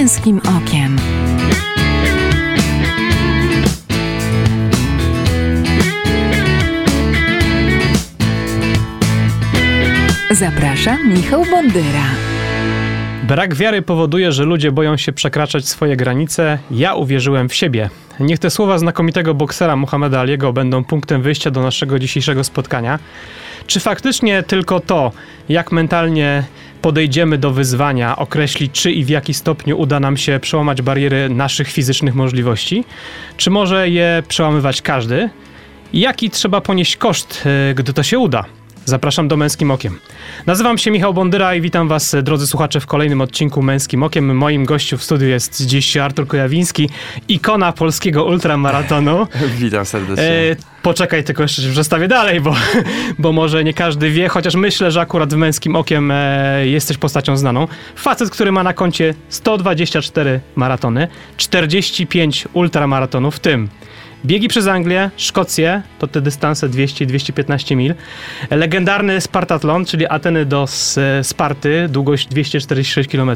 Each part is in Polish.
męskim okiem. Zapraszam Michał Bondyra. Brak wiary powoduje, że ludzie boją się przekraczać swoje granice. Ja uwierzyłem w siebie. Niech te słowa znakomitego boksera Muhammeda Aliego będą punktem wyjścia do naszego dzisiejszego spotkania. Czy faktycznie tylko to, jak mentalnie podejdziemy do wyzwania, określi, czy i w jaki stopniu uda nam się przełamać bariery naszych fizycznych możliwości? Czy może je przełamywać każdy? Jaki trzeba ponieść koszt, e, gdy to się uda? Zapraszam do Męskim Okiem. Nazywam się Michał Bondyra i witam Was, drodzy słuchacze, w kolejnym odcinku Męskim Okiem. Moim gościem w studiu jest dziś Artur Kojawiński, ikona polskiego ultramaratonu. Witam serdecznie. E, poczekaj, tylko jeszcze się przestawię dalej, bo, bo może nie każdy wie, chociaż myślę, że akurat w Męskim Okiem e, jesteś postacią znaną. Facet, który ma na koncie 124 maratony, 45 ultramaratonów, w tym Biegi przez Anglię, Szkocję, to te dystanse 200-215 mil. Legendarny Spartatlon, czyli Ateny do Sparty, długość 246 km.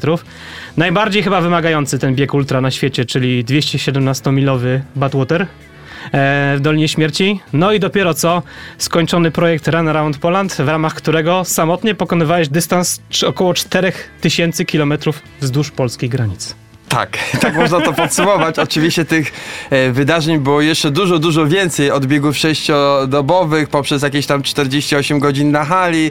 Najbardziej chyba wymagający ten bieg ultra na świecie, czyli 217-milowy Badwater e, w Dolinie Śmierci. No i dopiero co skończony projekt Run Around Poland, w ramach którego samotnie pokonywałeś dystans około 4000 km wzdłuż polskiej granicy. Tak, tak można to podsumować. Oczywiście tych e, wydarzeń było jeszcze dużo, dużo więcej. Od biegów sześciodobowych poprzez jakieś tam 48 godzin na hali,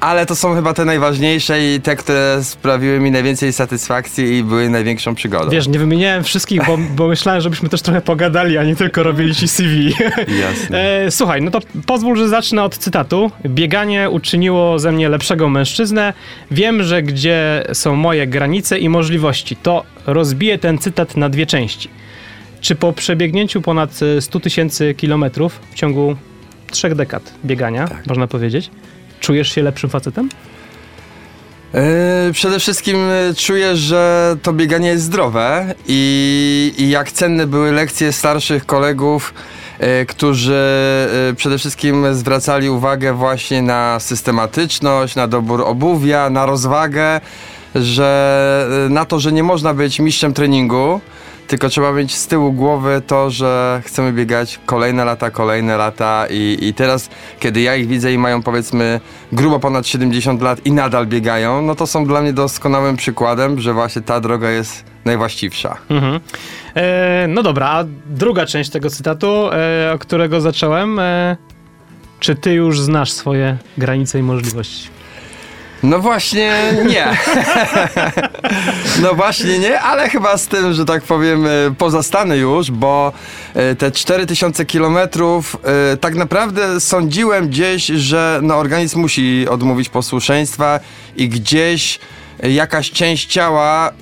ale to są chyba te najważniejsze i te, które sprawiły mi najwięcej satysfakcji i były największą przygodą. Wiesz, nie wymieniałem wszystkich, bo, bo myślałem, żebyśmy też trochę pogadali, a nie tylko robili ci CV. Jasne. E, słuchaj, no to pozwól, że zacznę od cytatu. Bieganie uczyniło ze mnie lepszego mężczyznę. Wiem, że gdzie są moje granice i możliwości, to rozbiję ten cytat na dwie części. Czy po przebiegnięciu ponad 100 tysięcy kilometrów w ciągu trzech dekad biegania, tak. można powiedzieć, czujesz się lepszym facetem? Yy, przede wszystkim e, czuję, że to bieganie jest zdrowe i, i jak cenne były lekcje starszych kolegów, yy, którzy yy, przede wszystkim zwracali uwagę właśnie na systematyczność, na dobór obuwia, na rozwagę że y, na to, że nie można być mistrzem treningu, tylko trzeba mieć z tyłu głowy to, że chcemy biegać kolejne lata, kolejne lata i, i teraz, kiedy ja ich widzę i mają powiedzmy grubo ponad 70 lat i nadal biegają, no to są dla mnie doskonałym przykładem, że właśnie ta droga jest najwłaściwsza. Mhm. E, no dobra, a druga część tego cytatu, e, o którego zacząłem, e, czy ty już znasz swoje granice i możliwości? No właśnie nie. no właśnie nie, ale chyba z tym, że tak powiem, e, pozostanę już, bo e, te 4000 kilometrów e, tak naprawdę sądziłem gdzieś, że no, organizm musi odmówić posłuszeństwa i gdzieś jakaś część ciała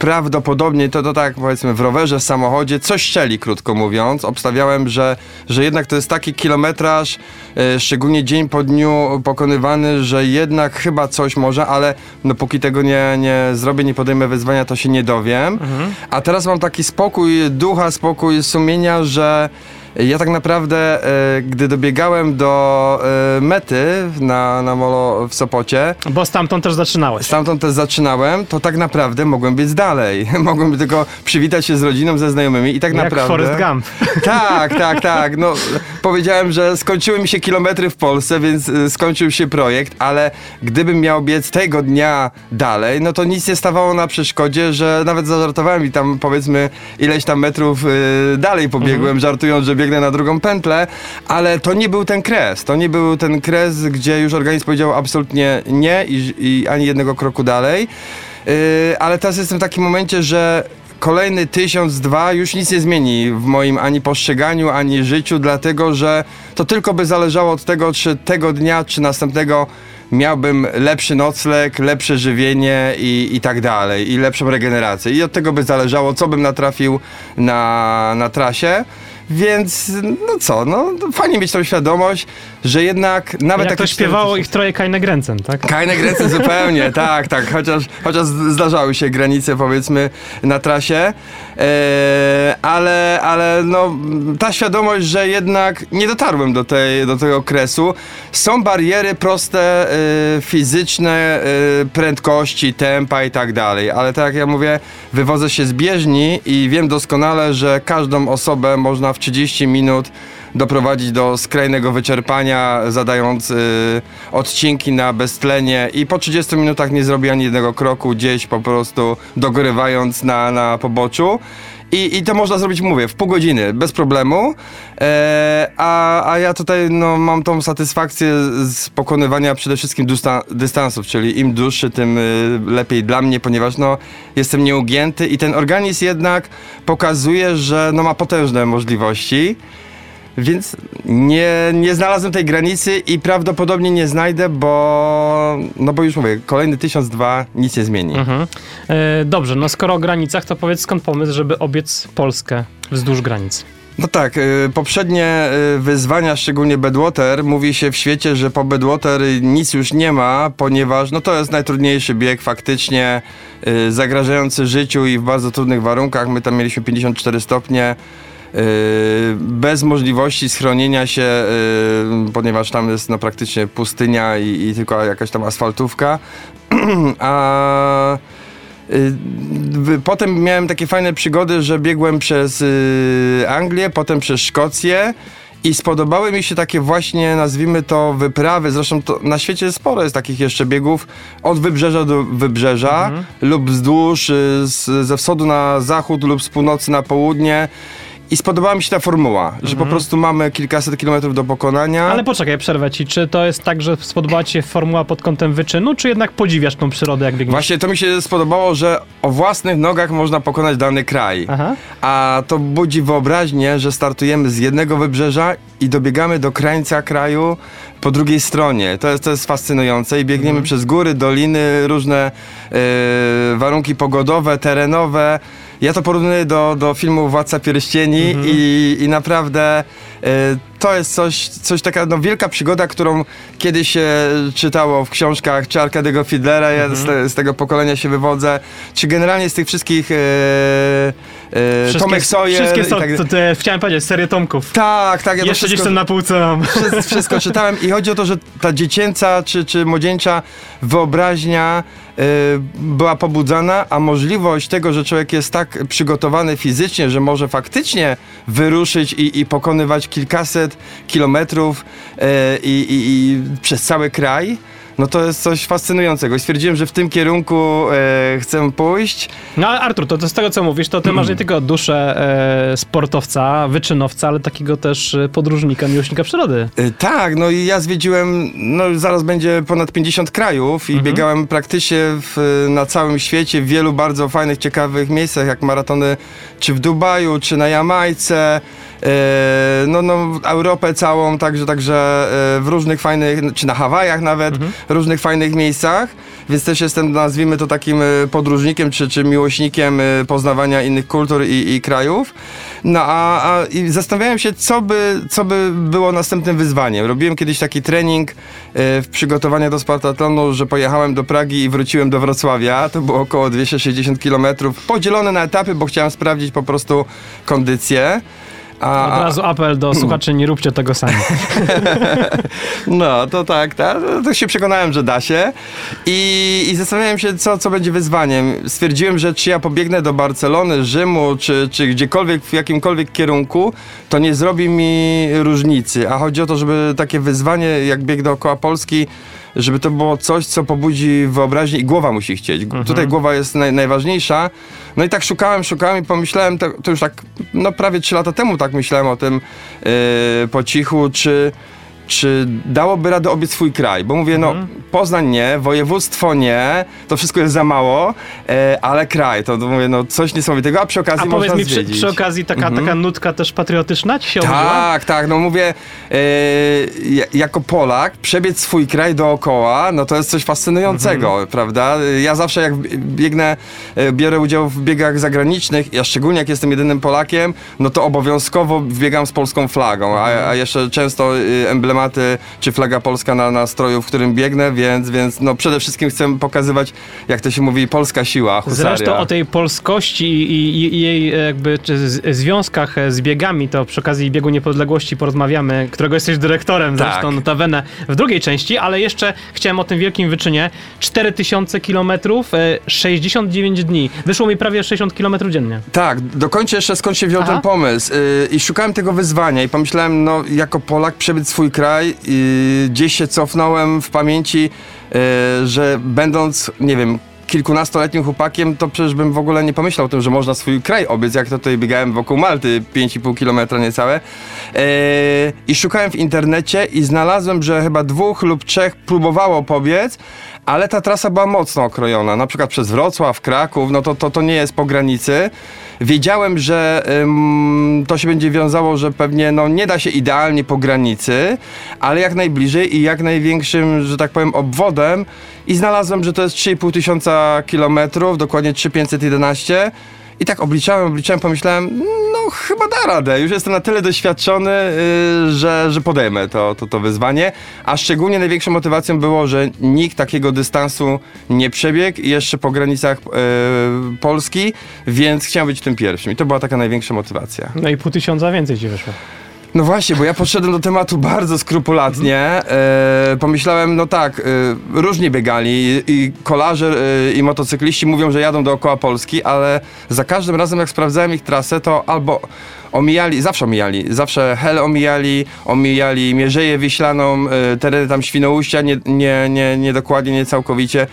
prawdopodobnie to, to tak powiedzmy w rowerze, w samochodzie coś szczeli, krótko mówiąc. Obstawiałem, że, że jednak to jest taki kilometraż, e, szczególnie dzień po dniu pokonywany, że jednak chyba coś może, ale no póki tego nie, nie zrobię, nie podejmę wyzwania, to się nie dowiem. Mhm. A teraz mam taki spokój ducha, spokój sumienia, że ja tak naprawdę, e, gdy dobiegałem do e, mety na, na molo w Sopocie... Bo stamtąd też zaczynałeś. Stamtąd też zaczynałem, to tak naprawdę mogłem być dalej. mogłem tylko przywitać się z rodziną, ze znajomymi i tak Jak naprawdę... Forrest Gump. Tak, tak, tak. No, powiedziałem, że skończyły mi się kilometry w Polsce, więc e, skończył się projekt, ale gdybym miał biec tego dnia dalej, no to nic nie stawało na przeszkodzie, że nawet zażartowałem i tam powiedzmy ileś tam metrów dalej pobiegłem, mhm. żartując, że biegnę na drugą pętlę, ale to nie był ten kres. To nie był ten kres, gdzie już organizm powiedział absolutnie nie i, i ani jednego kroku dalej. Yy, ale teraz jestem w takim momencie, że kolejny tysiąc, dwa już nic nie zmieni w moim ani postrzeganiu, ani życiu, dlatego że to tylko by zależało od tego, czy tego dnia, czy następnego miałbym lepszy nocleg, lepsze żywienie i, i tak dalej, i lepszą regenerację. I od tego by zależało, co bym natrafił na, na trasie. Więc no co, no fajnie mieć tą świadomość, że jednak nawet Jak to śpiewało 4 ich troje Kajne Gręcem, tak? Kajne granice zupełnie, tak, tak, chociaż, chociaż zdarzały się granice powiedzmy na trasie, e, ale, ale no, ta świadomość, że jednak nie dotarłem do, tej, do tego okresu, są bariery proste, e, fizyczne, e, prędkości, tempa i tak dalej, ale tak jak ja mówię, wywodzę się z bieżni i wiem doskonale, że każdą osobę można w 30 minut doprowadzić do skrajnego wyczerpania, zadając y, odcinki na beztlenie i po 30 minutach nie zrobi ani jednego kroku gdzieś po prostu dogrywając na, na poboczu. I, I to można zrobić, mówię, w pół godziny, bez problemu. E, a, a ja tutaj no, mam tą satysfakcję z pokonywania przede wszystkim dysta, dystansów, czyli im dłuższy, tym y, lepiej dla mnie, ponieważ no, jestem nieugięty i ten organizm jednak pokazuje, że no, ma potężne możliwości. Więc nie, nie znalazłem tej granicy i prawdopodobnie nie znajdę, bo no bo już mówię, kolejny tysiąc dwa nic nie zmieni. Mhm. E, dobrze, no skoro o granicach, to powiedz skąd pomysł, żeby obiec Polskę wzdłuż granic? No tak, y, poprzednie y, wyzwania, szczególnie Bedwater, mówi się w świecie, że po Bedwater nic już nie ma, ponieważ no to jest najtrudniejszy bieg faktycznie, y, zagrażający życiu i w bardzo trudnych warunkach. My tam mieliśmy 54 stopnie. Y, Bez możliwości schronienia się, y, ponieważ tam jest no, praktycznie pustynia i, i tylko jakaś tam asfaltówka. A w- Potem miałem takie fajne przygody, że biegłem przez Anglię, potem przez Szkocję. I spodobały mi się takie właśnie, nazwijmy to, wyprawy. Zresztą to na świecie sporo jest takich jeszcze biegów od wybrzeża do wybrzeża lub wzdłuż, z, ze wschodu na zachód lub z północy na południe. I spodobała mi się ta formuła, że po prostu mamy kilkaset kilometrów do pokonania. Ale poczekaj, przerwę ci. Czy to jest tak, że spodobała ci się formuła pod kątem wyczynu, czy jednak podziwiasz tą przyrodę, jak biegniesz? Właśnie to mi się spodobało, że o własnych nogach można pokonać dany kraj. Aha. A to budzi wyobraźnię, że startujemy z jednego wybrzeża i dobiegamy do krańca kraju po drugiej stronie. To jest, to jest fascynujące i biegniemy przez góry, doliny, różne e, warunki pogodowe, terenowe. Ja to porównuję do, do filmu Władca Pierścieni i, i naprawdę to jest coś, coś taka no, wielka przygoda, którą kiedyś się czytało w książkach czy Arkadego Fiedlera, ja z, te, z tego pokolenia się wywodzę, czy generalnie z tych wszystkich e, e, Tomek Sawyer Wszystkie są, tak to, te, chciałem powiedzieć, serię Tomków. tak, tak, ja to Jeszcze wszystko, na półce mam. wszystko, wszystko czytałem i chodzi o to, że ta dziecięca czy, czy młodzieńcza wyobraźnia y, była pobudzana, a możliwość tego, że człowiek jest tak przygotowany fizycznie, że może faktycznie wyruszyć i, i pokonywać kilkaset kilometrów y, i, i, i przez cały kraj, no to jest coś fascynującego. Stwierdziłem, że w tym kierunku y, chcę pójść. No ale Artur, to, to z tego co mówisz, to ty masz nie tylko duszę e, sportowca, wyczynowca, ale takiego też e, podróżnika, miłośnika przyrody. Y, Tak, no i ja zwiedziłem, no zaraz będzie ponad 50 krajów i biegałem praktycznie w, na całym świecie w wielu bardzo fajnych, ciekawych miejscach, jak maratony czy w Dubaju, czy na Jamajce, e, no, no w Europę całą, także, także e, w różnych fajnych, czy na Hawajach nawet, różnych fajnych miejscach, więc też jestem, nazwijmy to takim e, podróżnikiem, czy, czy miłośnikiem e, poznawania innych kultur i, i krajów. No a, a i zastanawiałem się, co by, co by było następnym wyzwaniem. Robiłem kiedyś taki trening e, w przygotowaniu do Spartatlonu, że pojechałem do Pragi i wróciłem do Wrocławia. To było około 260 km, podzielone na etapy, bo chciałem sprawdzić po prostu kondycję. A, Od razu apel do słuchaczy, nie róbcie tego sami. No, to tak, tak. To się przekonałem, że da się. I, i zastanawiałem się, co, co będzie wyzwaniem. Stwierdziłem, że czy ja pobiegnę do Barcelony, Rzymu, czy, czy gdziekolwiek, w jakimkolwiek kierunku, to nie zrobi mi różnicy. A chodzi o to, żeby takie wyzwanie, jak bieg dookoła Polski, żeby to było coś, co pobudzi wyobraźnię i głowa musi chcieć. Tutaj głowa jest naj, najważniejsza. No i tak szukałem, szukałem i pomyślałem, to, to już tak, no prawie trzy lata temu tak myślałem o tym yy, po cichu, czy czy dałoby radę obiec swój kraj, bo mówię, Mhm. no Poznań nie, województwo nie, to wszystko jest za mało, e, ale kraj, to, mówię, no coś niesamowitego, a przy okazji A powiedz można mi przy, zwiedzić. przy okazji taka, taka nutka też patriotyczna ci się obudziła? Tak, tak, no mówię, e, ja- jako Polak przebiec swój kraj dookoła, no to jest coś fascynującego, Mhm. prawda? Ja zawsze jak biegnę, e, biorę udział w biegach zagranicznych, ja szczególnie jak jestem jedynym Polakiem, no to obowiązkowo biegam z polską flagą, a, Mhm. a jeszcze często y, czy flaga polska na, na stroju, w którym biegnę, więc, więc no przede wszystkim chcę pokazywać, jak to się mówi, polska siła, husaria. Zresztą o tej polskości i, i, i jej e, jakby związkach e, z biegami, to przy okazji biegu niepodległości porozmawiamy, którego jesteś dyrektorem Tak. zresztą notabene w drugiej części, ale jeszcze chciałem o tym wielkim wyczynie. 4000 kilometrów, e, 69 dni. Wyszło mi prawie 60 kilometrów dziennie. Tak, dokończę jeszcze skąd się wziął Aha. ten pomysł. Yy, I szukałem tego wyzwania i pomyślałem, no jako Polak przebyć swój kraj, gdzieś się cofnąłem w pamięci, yy, że będąc, nie wiem, kilkunastoletnim chłopakiem, to przecież bym w ogóle nie pomyślał o tym, że można swój kraj obiec, jak to tutaj biegałem wokół Malty, 5,5 kilometra niecałe. Yy, I szukałem w internecie i znalazłem, że chyba dwóch lub trzech próbowało pobiec, ale ta trasa była mocno okrojona, na przykład przez Wrocław, Kraków, no to, to, to nie jest po granicy. Wiedziałem, że ym, to się będzie wiązało, że pewnie no, nie da się idealnie po granicy, ale jak najbliżej i jak największym, że tak powiem, obwodem. I znalazłem, że to jest 3,5 tysiąca kilometrów, dokładnie 3,511 i tak obliczałem, obliczałem, pomyślałem, no chyba da radę. Już jestem na tyle doświadczony, yy, że, że podejmę to, to, to wyzwanie. A szczególnie największą motywacją było, że nikt takiego dystansu nie przebiegł jeszcze po granicach yy, Polski, więc chciałem być tym pierwszym. I to była taka największa motywacja. No i pół tysiąca więcej ci wyszło. No właśnie, bo ja podszedłem do tematu bardzo skrupulatnie. E, pomyślałem, no tak, e, różnie biegali i, i kolarze e, i motocykliści mówią, że jadą dookoła Polski, ale za każdym razem jak sprawdzałem ich trasę, to albo omijali, zawsze omijali, zawsze Hel omijali, omijali Mierzeję Wiślaną, e, tereny tam Świnoujścia, nie, nie, nie, nie dokładnie, nie całkowicie.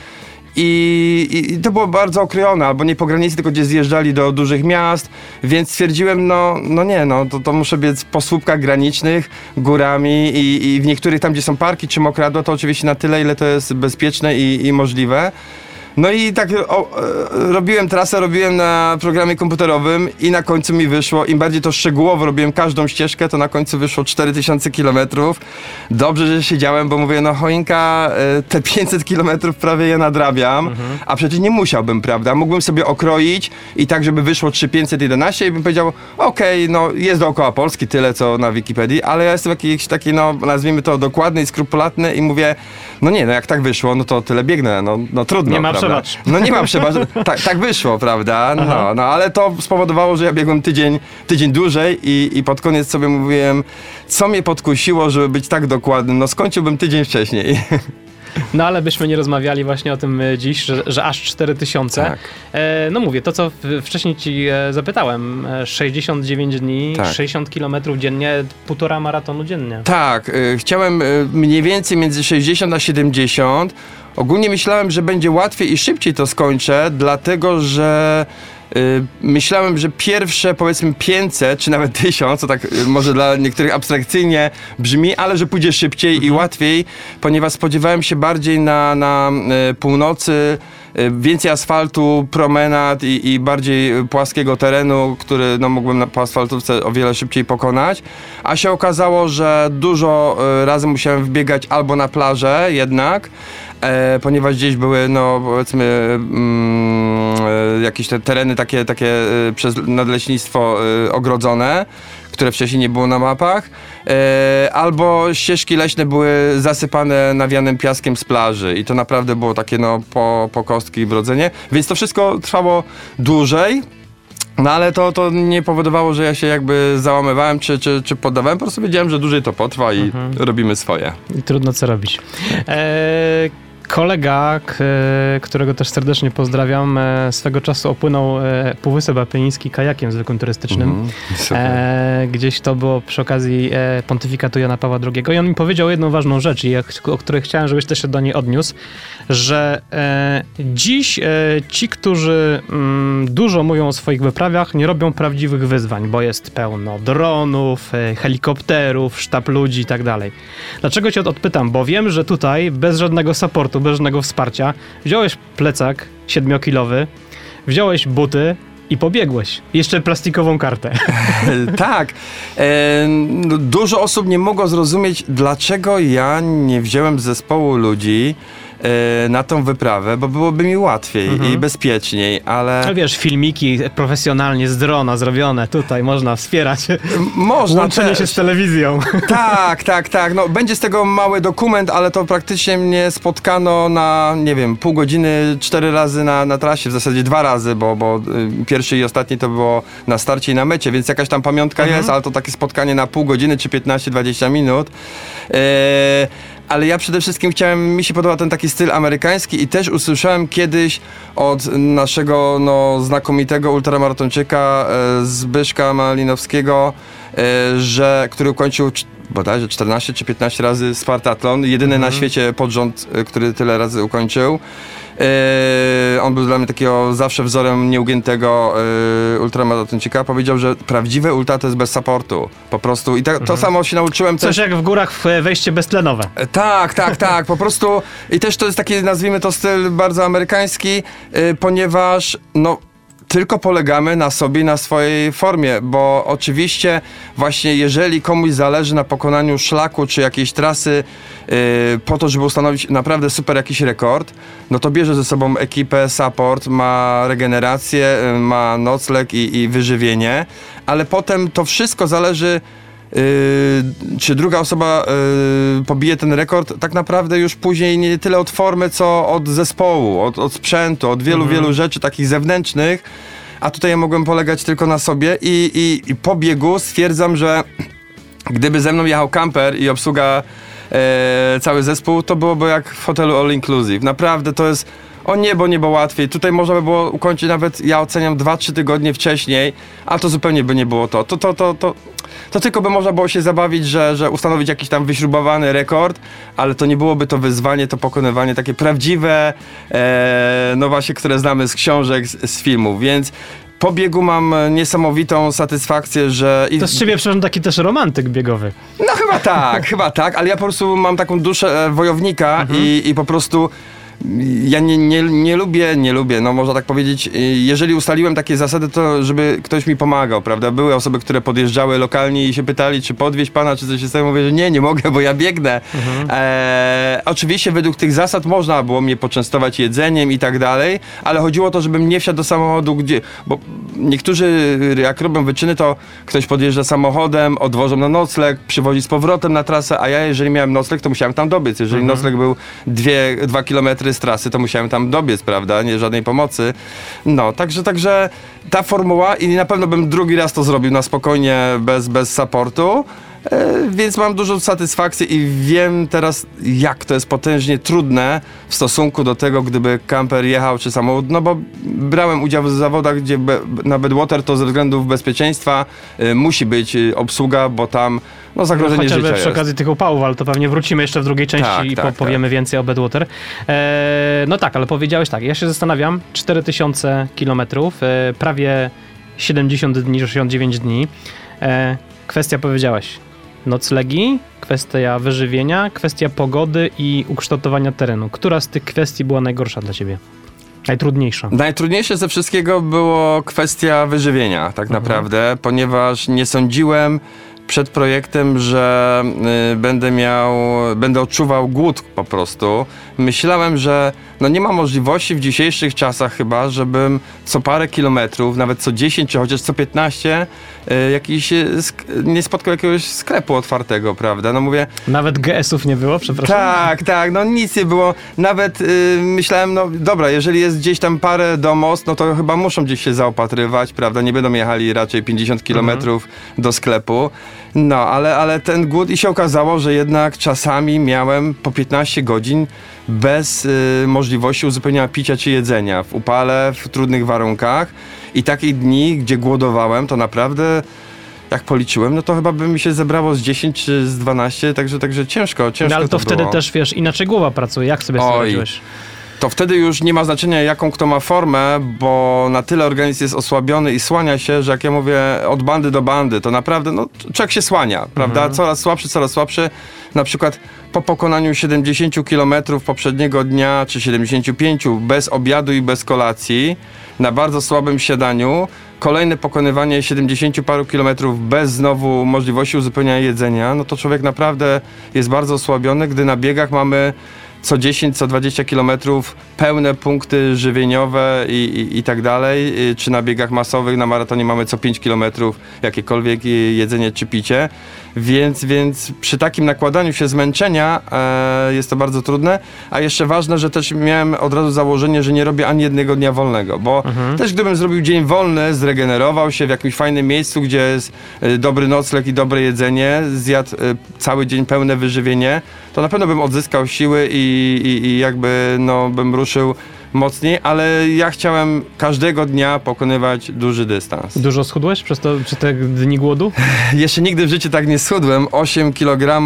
I, i- to było bardzo okrojone, albo nie po granicy, tylko gdzie zjeżdżali do dużych miast, więc stwierdziłem, no, no nie, no to, to muszę biec po słupkach granicznych, górami i, i w niektórych tam, gdzie są parki czy mokradła, to oczywiście na tyle, ile to jest bezpieczne i, i możliwe. No i tak o, robiłem trasę, robiłem na programie komputerowym i na końcu mi wyszło, im bardziej to szczegółowo robiłem każdą ścieżkę, to na końcu wyszło 4000 kilometrów. Dobrze, że siedziałem, bo mówię, no choinka, e, te 500 kilometrów prawie je nadrabiam, a przecież nie musiałbym, prawda? Mógłbym sobie okroić i tak, żeby wyszło 3511 i bym powiedział, okej, no jest dookoła Polski, tyle co na Wikipedii, ale ja jestem jakiś taki, no nazwijmy to dokładny i skrupulatny i mówię, no nie, no jak tak wyszło, no to tyle biegnę, no, no trudno, Nie ma prawda? Przebacz. No nie mam przebacz, tak, tak wyszło, prawda? No, Aha. no ale to spowodowało, że ja biegłem tydzień, tydzień dłużej i, i pod koniec sobie mówiłem, co mnie podkusiło, żeby być tak dokładnym, no skończyłbym tydzień wcześniej. No ale byśmy nie rozmawiali właśnie o tym e, dziś, że, że aż 4000. Tak. E, no mówię, to co wcześniej ci e, zapytałem, e, 69 dni, Tak. 60 kilometrów dziennie, półtora maratonu dziennie. Tak, y, chciałem mniej więcej między 60 a 70. Ogólnie myślałem, że będzie łatwiej i szybciej to skończę, dlatego że y, myślałem, że pierwsze powiedzmy 500 czy nawet 1000, co tak y, może dla niektórych abstrakcyjnie brzmi, ale że pójdzie szybciej i łatwiej, ponieważ spodziewałem się bardziej na, na y, północy więcej asfaltu, promenad i, i bardziej y, płaskiego terenu, który no, mógłbym na, po asfaltówce o wiele szybciej pokonać. A się okazało, że dużo y, razy musiałem wbiegać albo na plażę jednak, e, ponieważ gdzieś były, no powiedzmy, mm, e, jakieś te tereny takie, takie e, przez nadleśnictwo ogrodzone, które wcześniej nie było na mapach, albo ścieżki leśne były zasypane nawianym piaskiem z plaży i to naprawdę było takie no po, po kostki i brodzenie, więc to wszystko trwało dłużej, no ale to, to nie powodowało, że ja się jakby załamywałem czy, czy, czy poddawałem, po prostu wiedziałem, że dłużej to potrwa i robimy swoje. I trudno co robić. E, kolega, k, którego też serdecznie pozdrawiam, e, swego czasu opłynął e, Półwysep Apeniński kajakiem zwykłym turystycznym. Super. E, gdzieś to było przy okazji e, pontyfikatu Jana Pawła II. I on mi powiedział jedną ważną rzecz, o której chciałem, żebyś też się do niej odniósł, że e, dziś e, ci, którzy mm, dużo mówią o swoich wyprawiach, nie robią prawdziwych wyzwań, bo jest pełno dronów, e, helikopterów, sztab ludzi i tak dalej. Dlaczego cię odpytam? Bo wiem, że tutaj bez żadnego supportu, żadnego wsparcia wziąłeś plecak siedmiokilowy, wziąłeś buty i pobiegłeś. Jeszcze plastikową kartę. tak. E, no, dużo osób nie mogło zrozumieć, dlaczego ja nie wziąłem zespołu ludzi na tą wyprawę, bo byłoby mi łatwiej Mhm. i bezpieczniej, ale No wiesz, filmiki profesjonalnie z drona zrobione, tutaj można wspierać. można Łączenie też. się z telewizją. Tak, tak, tak. No, będzie z tego mały dokument, ale to praktycznie mnie spotkano na, nie wiem, pół godziny, cztery razy na, na trasie, w zasadzie dwa razy, bo, bo y, pierwszy i ostatni to było na starcie i na mecie, więc jakaś tam pamiątka Mhm. jest, ale to takie spotkanie na pół godziny czy 15-20 minut. E, ale ja przede wszystkim chciałem, mi się podoba ten taki styl amerykański i też usłyszałem kiedyś od naszego no, znakomitego ultramaratończyka e, Zbyszka Malinowskiego, e, że, który ukończył cz- bodajże 14 czy 15 razy Spartatlon, jedyny na świecie podrząd, e, który tyle razy ukończył. E, on był dla mnie takiego zawsze wzorem nieugiętego e, ultramaratończyka. Powiedział, że prawdziwe ultra to jest bez supportu. Po prostu. I ta, to samo się nauczyłem Coś też. jak w górach w wejście beztlenowe. E, Tak, tak, tak, po prostu i też to jest taki, nazwijmy to styl bardzo amerykański, y, ponieważ no tylko polegamy na sobie na swojej formie, bo oczywiście właśnie jeżeli komuś zależy na pokonaniu szlaku czy jakiejś trasy y, po to, żeby ustanowić naprawdę super jakiś rekord, no to bierze ze sobą ekipę, support, ma regenerację, y, ma nocleg i, i wyżywienie, ale potem to wszystko zależy Yy, czy druga osoba yy, pobije ten rekord, tak naprawdę już później nie tyle od formy, co od zespołu, od, od sprzętu, od wielu, wielu rzeczy takich zewnętrznych. A tutaj ja mogłem polegać tylko na sobie i, i, i po biegu stwierdzam, że gdyby ze mną jechał kamper i obsługa e, cały zespół, to byłoby jak w hotelu All Inclusive. Naprawdę to jest o niebo, niebo łatwiej. Tutaj można by było ukończyć nawet, ja oceniam 2-3 tygodnie wcześniej, a to zupełnie by nie było to. To, to, to, to, to tylko by można było się zabawić, że, że ustanowić jakiś tam wyśrubowany rekord, ale to nie byłoby to wyzwanie, to pokonywanie takie prawdziwe, e, no właśnie, które znamy z książek, z, z filmów, więc po biegu mam niesamowitą satysfakcję, że... To z ciebie przepraszam taki też romantyk biegowy. no chyba tak, chyba tak, ale ja po prostu mam taką duszę e, wojownika i, i po prostu ja nie, nie, nie lubię, nie lubię, no można tak powiedzieć, y, jeżeli ustaliłem takie zasady, to żeby ktoś mi pomagał, prawda? Były osoby, które podjeżdżały lokalnie i się pytali, czy podwieźć pana, czy coś się stało. Mówię, że nie, nie mogę, bo ja biegnę. E, oczywiście według tych zasad można było mnie poczęstować jedzeniem i tak dalej, ale chodziło o to, żebym nie wsiadł do samochodu, gdzie, bo niektórzy jak robią wyczyny, to ktoś podjeżdża samochodem, odwożą na nocleg, przywozi z powrotem na trasę, a ja jeżeli miałem nocleg, to musiałem tam dobiec. Jeżeli nocleg był dwie, dwa kilometry z trasy, to musiałem tam dobiec, prawda? Nie żadnej pomocy. No, także, także ta formuła i na pewno bym drugi raz to zrobił na spokojnie, bez, bez supportu. E, Więc mam dużą satysfakcję i wiem teraz, jak to jest potężnie trudne w stosunku do tego, gdyby kamper jechał czy samochód. No bo brałem udział w zawodach, gdzie na Bedwater to ze względów bezpieczeństwa e, musi być e, obsługa, bo tam no, zagrożenie Chociażby życia przy jest. okazji tych upałów, ale to pewnie wrócimy jeszcze w drugiej części Tak, i tak, tak. powiemy więcej o Bedwater. E, no tak, ale powiedziałeś tak, ja się zastanawiam, 4000 kilometrów, e, prawie 70 dni, 69 dni. E, kwestia powiedziałeś, noclegi, kwestia wyżywienia, kwestia pogody i ukształtowania terenu. Która z tych kwestii była najgorsza dla ciebie? Najtrudniejsza. Najtrudniejsze ze wszystkiego było kwestia wyżywienia, tak naprawdę, ponieważ nie sądziłem przed projektem, że y, będę miał, będę odczuwał głód po prostu. Myślałem, że no nie ma możliwości w dzisiejszych czasach chyba, żebym co parę kilometrów, nawet co 10 czy chociaż co 15 y, jakiś, y, nie spotkał jakiegoś sklepu otwartego, prawda? No mówię, Nawet GS-ów nie było, przepraszam. tak, tak, no nic nie było. Nawet y, myślałem, no dobra, jeżeli jest gdzieś tam parę do most, no to chyba muszą gdzieś się zaopatrywać, prawda? Nie będą jechali raczej 50 kilometrów do sklepu. No, ale, ale ten głód i się okazało, że jednak czasami miałem po 15 godzin bez y, możliwości uzupełnienia picia czy jedzenia, w upale, w trudnych warunkach. I takich dni, gdzie głodowałem, to naprawdę jak policzyłem, no to chyba by mi się zebrało z 10 czy z 12, także, także ciężko, ciężko No, ale to, to wtedy było. też, wiesz, inaczej głowa pracuje. Jak sobie z tym radziłeś? To wtedy już nie ma znaczenia, jaką kto ma formę, bo na tyle organizm jest osłabiony i słania się, że jak ja mówię, od bandy do bandy, to naprawdę, no, człowiek się słania, prawda? Coraz słabszy, coraz słabszy. Na przykład po pokonaniu 70 km poprzedniego dnia, czy 75, bez obiadu i bez kolacji, na bardzo słabym siadaniu, kolejne pokonywanie 70 paru kilometrów bez znowu możliwości uzupełniania jedzenia, no to człowiek naprawdę jest bardzo osłabiony, gdy na biegach mamy co 10, co 20 kilometrów pełne punkty żywieniowe i, i, i tak dalej, y, czy na biegach masowych, na maratonie mamy co 5 kilometrów jakiekolwiek y, jedzenie czy picie, więc, więc przy takim nakładaniu się zmęczenia e, jest to bardzo trudne, a jeszcze ważne, że też miałem od razu założenie, że nie robię ani jednego dnia wolnego, bo też gdybym zrobił dzień wolny, zregenerował się w jakimś fajnym miejscu, gdzie jest y, dobry nocleg i dobre jedzenie, zjadł y, cały dzień pełne wyżywienie, to na pewno bym odzyskał siły i, i, i jakby no, bym ruszył mocniej, ale ja chciałem każdego dnia pokonywać duży dystans. Dużo schudłeś przez, to, przez te dni głodu? Jeszcze nigdy w życiu tak nie schudłem. 8 kg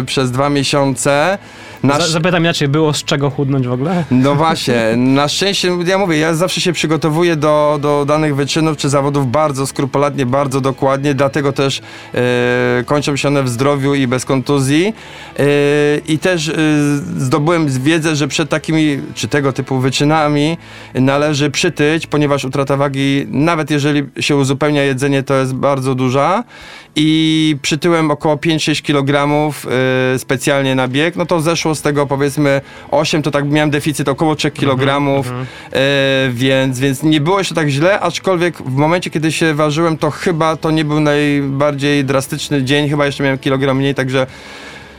y, przez dwa miesiące. Na Za- Zapytam inaczej, było z czego chudnąć w ogóle? No właśnie, na szczęście, ja mówię, ja zawsze się przygotowuję do, do danych wyczynów czy zawodów bardzo skrupulatnie, bardzo dokładnie, dlatego też e, kończą się one w zdrowiu i bez kontuzji. E, I też e, zdobyłem wiedzę, że przed takimi czy tego typu wyczynami należy przytyć, ponieważ utrata wagi, nawet jeżeli się uzupełnia jedzenie, to jest bardzo duża. I przytyłem około 5-6 kg e, specjalnie na bieg, no to zeszło z tego powiedzmy 8, to tak miałem deficyt około 3 kg, e, więc, więc nie było jeszcze tak źle, aczkolwiek w momencie, kiedy się ważyłem, to chyba to nie był najbardziej drastyczny dzień, chyba jeszcze miałem kilogram mniej, także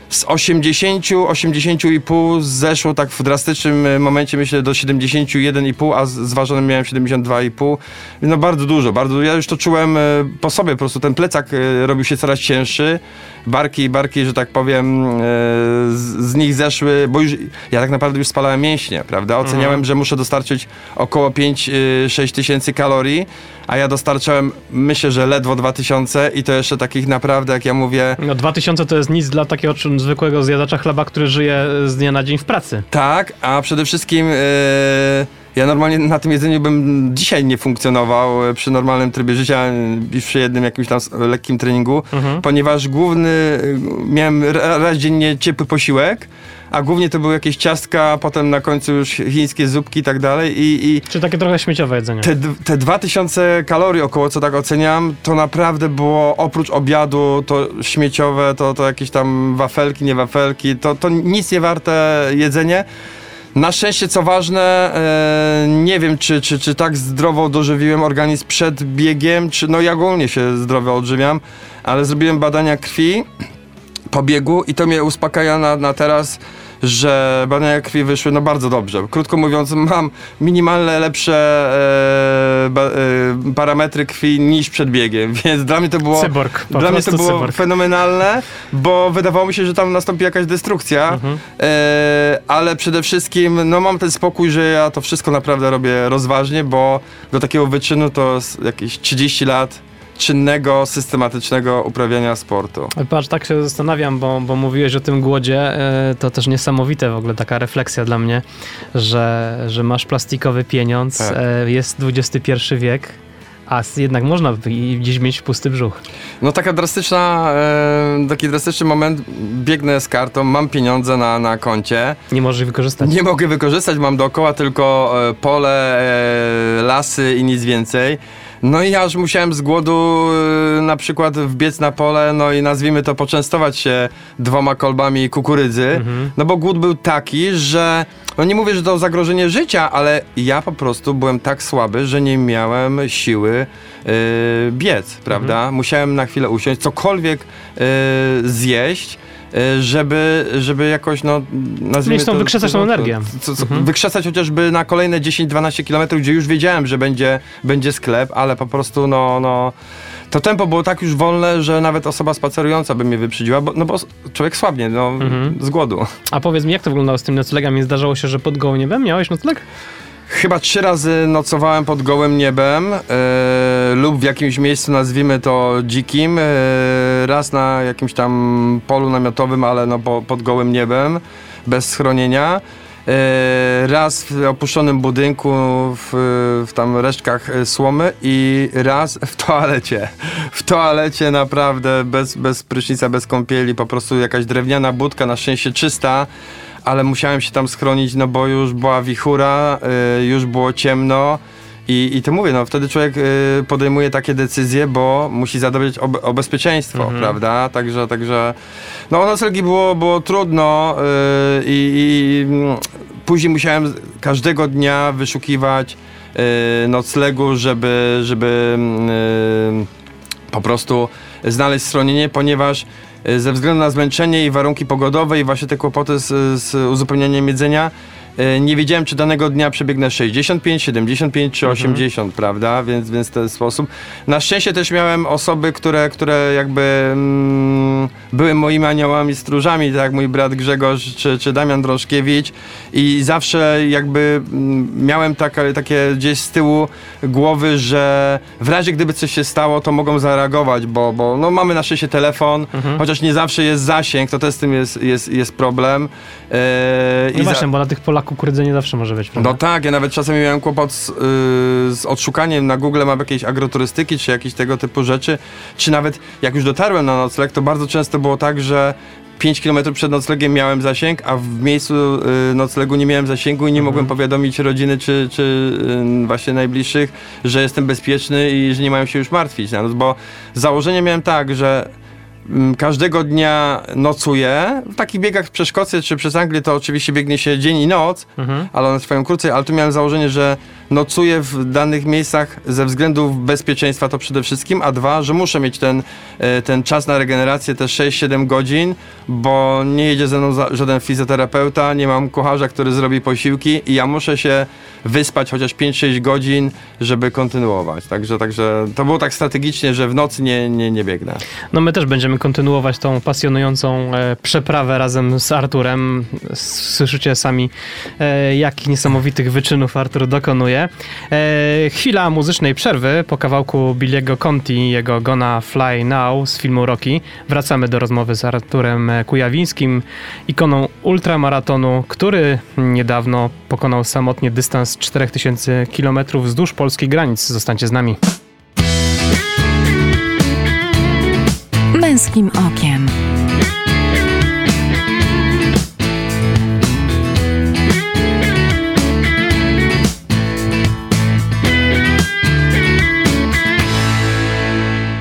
z 80, 80,5 zeszło tak w drastycznym e, momencie, myślę, do 71,5, a z- zważonym miałem 72,5. No bardzo dużo, bardzo. Ja już to czułem e, po sobie, po prostu ten plecak e, robił się coraz cięższy. Barki, barki, że tak powiem, e, z, z nich zeszły, bo już ja tak naprawdę już spalałem mięśnie, prawda? Oceniałem, że muszę dostarczyć około 5-6 tysięcy kalorii, a ja dostarczałem, myślę, że ledwo 2000 i to jeszcze takich naprawdę, jak ja mówię, No 2000 to jest nic dla takiego zwykłego zjadacza chleba, który żyje z dnia na dzień w pracy. Tak, a przede wszystkim e, ja normalnie na tym jedzeniu bym dzisiaj nie funkcjonował e, przy normalnym trybie życia e, i przy jednym jakimś tam lekkim treningu, ponieważ główny, e, miałem ra- raz dziennie ciepły posiłek, a głównie to były jakieś ciastka, potem na końcu już chińskie zupki i tak dalej i, i Czy takie trochę śmieciowe jedzenie. te, te 2000 kalorii około, co tak oceniam, to naprawdę było oprócz obiadu, to śmieciowe, to, to jakieś tam wafelki, nie wafelki, to, to nic nie warte jedzenie. Na szczęście, co ważne, e, nie wiem, czy, czy, czy tak zdrowo dożywiłem organizm przed biegiem, czy no ja ogólnie się zdrowo odżywiam, ale zrobiłem badania krwi po biegu i to mnie uspokaja na, na teraz, że badania krwi wyszły no bardzo dobrze. Krótko mówiąc, mam minimalne lepsze e, ba, e, parametry krwi niż przed biegiem, więc dla mnie to było Cyborg, dla mnie to było cyborg. fenomenalne, bo wydawało mi się, że tam nastąpi jakaś destrukcja, Mhm. e, ale przede wszystkim no mam ten spokój, że ja to wszystko naprawdę robię rozważnie, bo do takiego wyczynu to jakieś 30 lat czynnego, systematycznego uprawiania sportu. Patrz, tak się zastanawiam, bo, bo mówiłeś o tym głodzie. e, To też niesamowite w ogóle taka refleksja dla mnie, że, że masz plastikowy pieniądz, Tak. e, jest XXI wiek, a jednak można gdzieś mieć pusty brzuch. No taka drastyczna, e, taki drastyczny moment, biegnę z kartą, mam pieniądze na, na koncie, Nie możesz wykorzystać. nie mogę wykorzystać, mam dookoła tylko pole, lasy i nic więcej. No i ja już musiałem z głodu e, na przykład wbiec na pole, no i nazwijmy to poczęstować się dwoma kolbami kukurydzy, no bo głód był taki, że no nie mówię, że to zagrożenie życia, ale ja po prostu byłem tak słaby, że nie miałem siły e, biec, prawda? Musiałem na chwilę usiąść, cokolwiek e, zjeść, y, żeby, żeby jakoś, no, nazwijmy tą to- wykrzesać tą to- energię. co- co- Mhm. Wykrzesać chociażby na kolejne 10-12 km, gdzie już wiedziałem, że będzie, będzie sklep, ale po prostu, no, no, to tempo było tak już wolne, że nawet osoba spacerująca by mnie wyprzedziła, bo, no bo człowiek słabnie, no, Mhm. z głodu. A powiedz mi, jak to wyglądało z tym noclegami? Zdarzało się, że pod gołym niebem miałeś nocleg? Chyba trzy razy nocowałem pod gołym niebem e, lub w jakimś miejscu, nazwijmy to dzikim. E, raz na jakimś tam polu namiotowym, ale no po, pod gołym niebem, bez schronienia. E, raz w opuszczonym budynku, w, w tam resztkach słomy i raz w toalecie. W toalecie naprawdę bez, bez prysznica, bez kąpieli, po prostu jakaś drewniana budka, na szczęście czysta ale musiałem się tam schronić, no bo już była wichura, y, już było ciemno. I, I to mówię, no wtedy człowiek y, podejmuje takie decyzje, bo musi zadbać o, o bezpieczeństwo, Mhm. prawda? Także, także no noclegi było, było trudno y, i, później musiałem każdego dnia wyszukiwać y, noclegu, żeby, żeby mm, y, po prostu znaleźć schronienie, ponieważ ze względu na zmęczenie i warunki pogodowe i właśnie te kłopoty z, z uzupełnianiem jedzenia, nie wiedziałem, czy danego dnia przebiegnę 65, 75 czy 80, prawda? Więc, więc w ten sposób. Na szczęście też miałem osoby, które, które jakby mm, były moimi aniołami stróżami, tak jak mój brat Grzegorz czy, czy Damian Drążkiewicz i zawsze jakby mm, miałem taka, takie gdzieś z tyłu głowy, że w razie gdyby coś się stało, to mogą zareagować, bo, bo no, mamy na szczęście telefon, Mhm. chociaż nie zawsze jest zasięg, to też z tym jest, jest, jest problem. Eee, No za- właśnie, bo na tych polach kukurydzy nie zawsze może być, prawda? no tak, ja nawet czasami miałem kłopot z, yy, z odszukaniem na Google map jakiejś agroturystyki, czy jakieś tego typu rzeczy, czy nawet jak już dotarłem na nocleg, to bardzo często było tak, że 5 km przed noclegiem miałem zasięg, a w miejscu y, noclegu nie miałem zasięgu i nie Mhm. mogłem powiadomić rodziny czy, czy y, właśnie najbliższych, że jestem bezpieczny i że nie mają się już martwić na noc, bo założenie miałem tak, że każdego dnia nocuję. W takich biegach przez Szkocję czy przez Anglię to oczywiście biegnie się dzień i noc, Mhm. ale one trwają krócej, ale tu miałem założenie, że nocuję w danych miejscach ze względów bezpieczeństwa to przede wszystkim, a dwa, że muszę mieć ten, e, ten czas na regenerację, te 6-7 godzin, bo nie jedzie ze mną żaden fizjoterapeuta, nie mam kucharza, który zrobi posiłki i ja muszę się wyspać chociaż 5-6 godzin, żeby kontynuować. Także, także to było tak strategicznie, że w nocy nie, nie, nie biegnę. No my też będziemy kontynuować tą pasjonującą e, przeprawę razem z Arturem. Słyszycie sami, e, jakich niesamowitych wyczynów Artur dokonuje. E, chwila muzycznej przerwy po kawałku Billiego Conti i jego Gonna Fly Now z filmu Rocky. Wracamy do rozmowy z Arturem Kujawińskim, ikoną ultramaratonu, który niedawno pokonał samotnie dystans 4000 km wzdłuż polskich granic. Zostańcie z nami. Męskim okiem.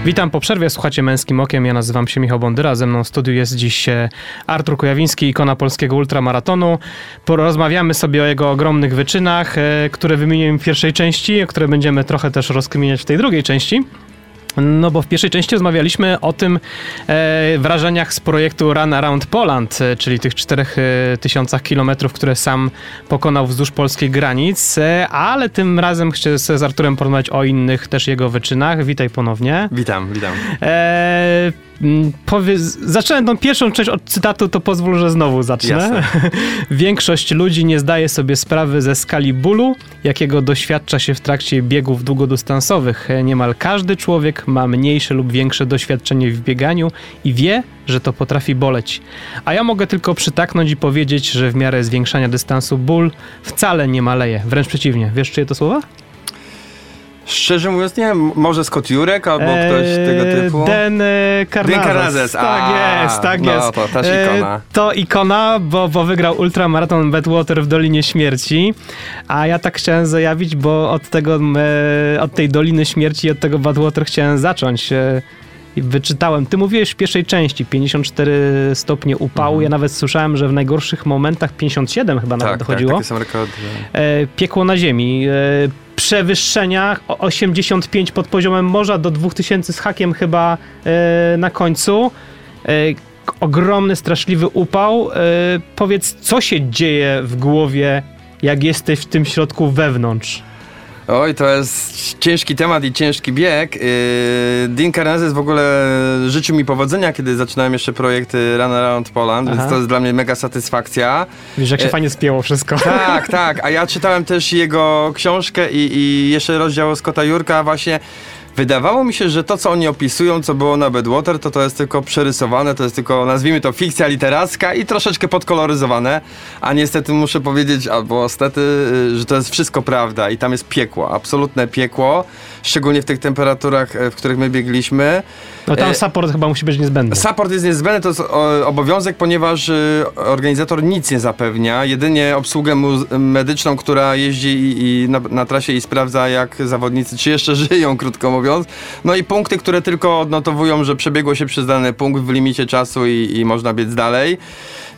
Witam po przerwie, słuchacie Męskim Okiem, ja nazywam się Michał Bondyra, ze mną w studiu jest dziś e, Artur Kujawiński, ikona polskiego ultramaratonu. Porozmawiamy sobie o jego ogromnych wyczynach, e, które wymieniłem w pierwszej części, które będziemy trochę też rozkminiać w tej drugiej części. No bo w pierwszej części rozmawialiśmy o tym e, wrażeniach z projektu Run Around Poland, e, czyli tych 4000 kilometrów, które sam pokonał wzdłuż polskich granic, e, ale tym razem chcę z Arturem porozmawiać o innych też jego wyczynach. Witaj ponownie. Witam, witam. Mm, powie, zacząłem tą pierwszą część od cytatu, to pozwól, że znowu zacznę. Większość ludzi nie zdaje sobie sprawy ze skali bólu, jakiego doświadcza się w trakcie biegów długodystansowych. Niemal każdy człowiek ma mniejsze lub większe doświadczenie w bieganiu i wie, że to potrafi boleć. A ja mogę tylko przytaknąć i powiedzieć, że w miarę zwiększania dystansu ból wcale nie maleje. Wręcz przeciwnie. Wiesz, czyje to słowa? Szczerze mówiąc, nie wiem, może Scott Jurek albo ktoś tego Eee, typu. Den e, Carnazes. Den Carnazes, Tak a, jest, tak no, jest. to też E, ikona. To ikona, bo, bo wygrał ultramaraton Badwater w Dolinie Śmierci, a ja tak chciałem zajawić, bo od tego, e, od tej Doliny Śmierci, od tego Badwater chciałem zacząć. E, wyczytałem. Ty mówiłeś w pierwszej części 54 stopnie upału. Ja nawet słyszałem, że w najgorszych momentach 57 chyba nawet tak, tak, dochodziło takie są rekordy. e, piekło na ziemi. E, przewyższenia o 85 pod poziomem morza do 2000 z hakiem chyba e, na końcu. E, ogromny, straszliwy upał. E, powiedz, co się dzieje w głowie, jak jesteś w tym środku wewnątrz? Oj, to jest ciężki temat i ciężki bieg. Yy, Dean Karnazes w ogóle życzył mi powodzenia, kiedy zaczynałem jeszcze projekt y, Run Around Poland, Aha. więc to jest dla mnie mega satysfakcja. Wiesz, jak się E, fajnie spięło wszystko. Tak, tak, a ja czytałem też jego książkę i, i jeszcze rozdział Scotta Jurka właśnie. Wydawało mi się, że to, co oni opisują, co było na Bedwater, to to jest tylko przerysowane, to jest tylko, nazwijmy to, fikcja literacka i troszeczkę podkoloryzowane, a niestety muszę powiedzieć, albo stety, y, że to jest wszystko prawda i tam jest piekło, absolutne piekło, szczególnie w tych temperaturach, e, w których my biegliśmy. No tam E, support chyba musi być niezbędny. Support jest niezbędny, to jest obowiązek, ponieważ y, organizator nic nie zapewnia, jedynie obsługę medyczną, która jeździ i, i na, na trasie i sprawdza, jak zawodnicy, czy jeszcze żyją, krótko mówiąc. No i punkty, które tylko odnotowują, że przebiegło się przez dany punkt w limicie czasu i, i można biec dalej.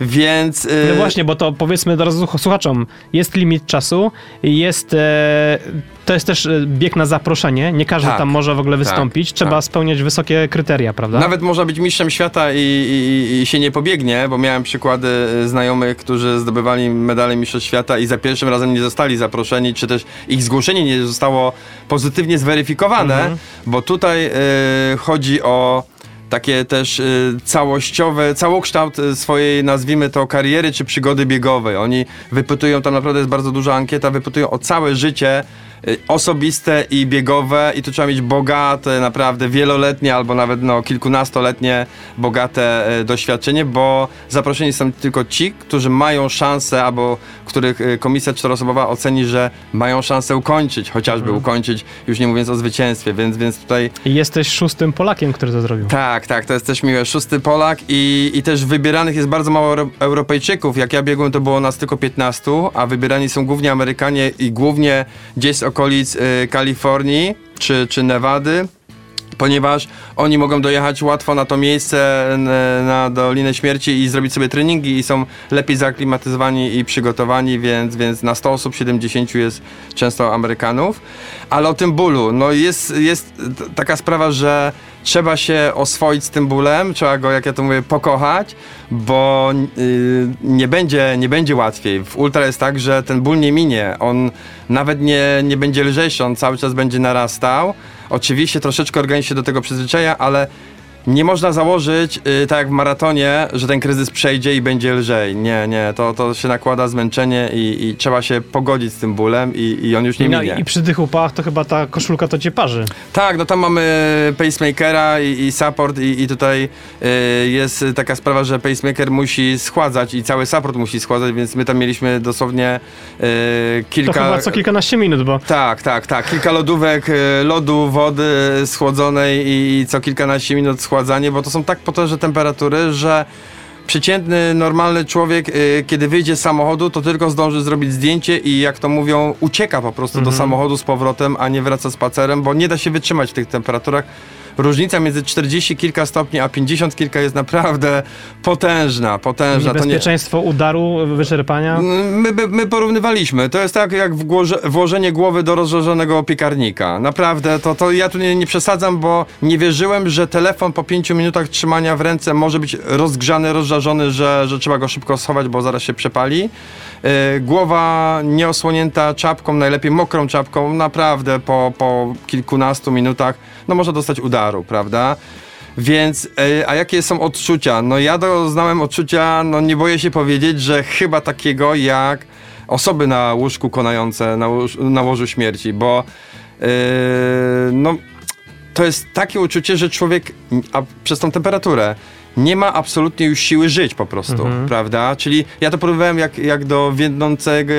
Więc. y, No właśnie, bo to powiedzmy do razu słuchaczom, jest limit czasu, jest, e, to jest też e, bieg na zaproszenie, nie każdy Tak, tam może w ogóle tak, wystąpić, trzeba tak. spełniać wysokie kryteria, prawda? Nawet można być mistrzem świata i, i, i się nie pobiegnie, bo miałem przykłady znajomych, którzy zdobywali medale mistrzostw świata i za pierwszym razem nie zostali zaproszeni, czy też ich zgłoszenie nie zostało pozytywnie zweryfikowane, Mhm. bo tutaj y, chodzi o takie też y, całościowe, całokształt y, swojej, nazwijmy to, kariery czy przygody biegowej. Oni wypytują, tam naprawdę jest bardzo duża ankieta, wypytują o całe życie osobiste i biegowe i tu trzeba mieć bogate, naprawdę wieloletnie albo nawet no, kilkunastoletnie bogate y, doświadczenie, bo zaproszeni są tylko ci, którzy mają szansę albo których y, komisja czteroosobowa oceni, że mają szansę ukończyć, chociażby ukończyć, już nie mówiąc o zwycięstwie, więc, więc tutaj I jesteś szóstym Polakiem, który to zrobił. tak, tak, to jest też miłe. Szósty Polak i, i też wybieranych jest bardzo mało Euro- Europejczyków. Jak ja biegłem, to było nas tylko 15, a wybierani są głównie Amerykanie i głównie gdzieś z okolic y, Kalifornii czy, czy Nevady. Ponieważ oni mogą dojechać łatwo na to miejsce, na Dolinę Śmierci i zrobić sobie treningi i są lepiej zaaklimatyzowani i przygotowani, więc, więc na 100 osób 70 jest często Amerykanów. Ale o tym bólu, no jest, jest taka sprawa, że trzeba się oswoić z tym bólem, trzeba go, jak ja to mówię, pokochać, bo y, nie, będzie, nie będzie łatwiej. W ultra jest tak, że ten ból nie minie, on nawet nie, nie będzie lżejszy, on cały czas będzie narastał. Oczywiście troszeczkę organizm się do tego przyzwyczaja, ale nie można założyć, y, tak jak w maratonie, że ten kryzys przejdzie i będzie lżej. Nie, nie, to, to się nakłada zmęczenie i, i trzeba się pogodzić z tym bólem i, i on już nie No minie. i przy tych upałach to chyba ta koszulka to cię parzy. Tak, no tam mamy pacemakera i, i support i, i tutaj y, jest taka sprawa, że pacemaker musi schładzać i cały support musi schładzać, więc my tam mieliśmy dosłownie y, To kilka... chyba co kilkanaście minut, bo Tak, tak, tak. Kilka lodówek, y, lodu, wody schłodzonej i, i co kilkanaście minut bo to są tak potężne temperatury, że przeciętny, normalny człowiek, y, kiedy wyjdzie z samochodu, to tylko zdąży zrobić zdjęcie i jak to mówią, ucieka po prostu do samochodu z powrotem, a nie wraca spacerem, bo nie da się wytrzymać w tych temperaturach. Różnica między 40 kilka stopni a 50 kilka jest naprawdę potężna, potężna. To nie, niebezpieczeństwo udaru, wyczerpania. My, my, my porównywaliśmy. To jest tak jak wgłoże, włożenie głowy do rozżarzonego piekarnika. Naprawdę, to, to ja tu nie, nie przesadzam, bo nie wierzyłem, że telefon po pięciu minutach trzymania w ręce może być rozgrzany, rozżarzony, że, że trzeba go szybko schować, bo zaraz się przepali. Yy, głowa nieosłonięta czapką, najlepiej mokrą czapką, naprawdę po, po kilkunastu minutach, no może dostać udaru, prawda? Więc, e, a jakie są odczucia? No ja doznałem odczucia, no nie boję się powiedzieć, że chyba takiego jak osoby na łóżku konające, na, łoż, na łożu śmierci, bo e, no to jest takie uczucie, że człowiek a przez tą temperaturę nie ma absolutnie już siły żyć po prostu, prawda? Czyli ja to porównywałem jak, jak do, wiednącego